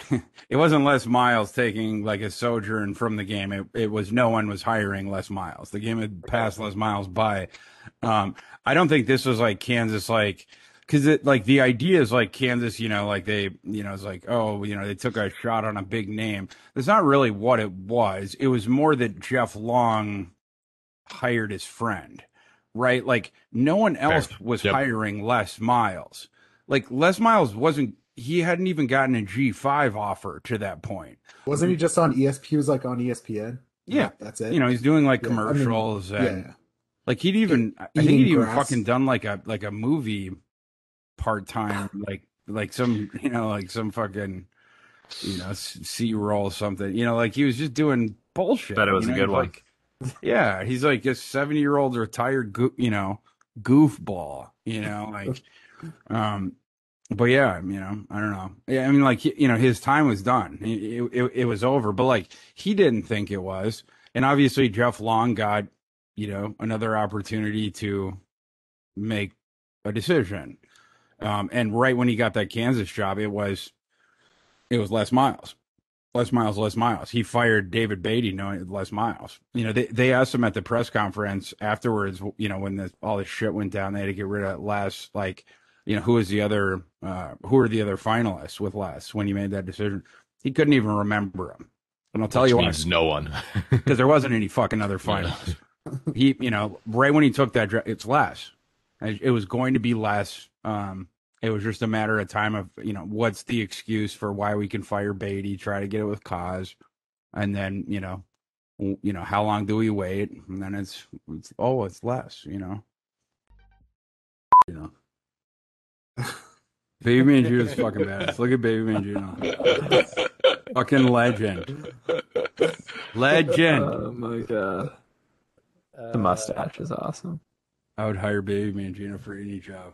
[laughs] it wasn't Les Miles taking like a sojourn from the game. It, it was no one was hiring Les Miles. The game had passed Les Miles by. Um, I don't think this was like Kansas, like because it like the idea is like Kansas, you know, like they, you know, it's like oh, you know, they took a shot on a big name. That's not really what it was. It was more that Jeff Long hired his friend, right? Like no one else was Yep. hiring Les Miles. Like Les Miles wasn't. He hadn't even gotten a G five offer to that point. Wasn't he just on ESP? He was like on ESPN. Yeah. That's it. You know, he's doing like Yeah, I mean, commercials and yeah. like he'd even I think he'd even fucking done like a like a movie part time like like some [laughs] you know like some fucking you know C roll something you know like he was just doing bullshit. Bet it was you a good He's one. Like, yeah, he's like a seventy year old retired goo you know goofball. You know like um. But yeah, you know, I don't know. Yeah, I mean, like you know, his time was done. It, it, it was over. But like he didn't think it was, and obviously Jeff Long got you know another opportunity to make a decision. Um, and right when he got that Kansas job, it was it was Les Miles. Les Miles, Les Miles. He fired David Beaty knowing Les Miles. You know, they, they asked him at the press conference afterwards, you know, when this, all this shit went down, they had to get rid of Les, like, you know, who is the other, uh, who are the other finalists with Les when he made that decision? He couldn't even remember them. And I'll tell Which you why. means no one. [laughs] Because there wasn't any fucking other finalists. he, you know, right when he took that, dra- it's Les. It it was going to be Les. Um, it was just a matter of time of, you know, what's the excuse for why we can fire Beaty, try to get it with cause, and then, you know, you know, how long do we wait? And then it's, it's oh, it's less, you know. You know. Baby [laughs] Mangino's fucking badass. Look at Baby Mangino. fucking legend. Legend. Oh my god. The mustache is awesome. I would hire Baby Mangino for any job.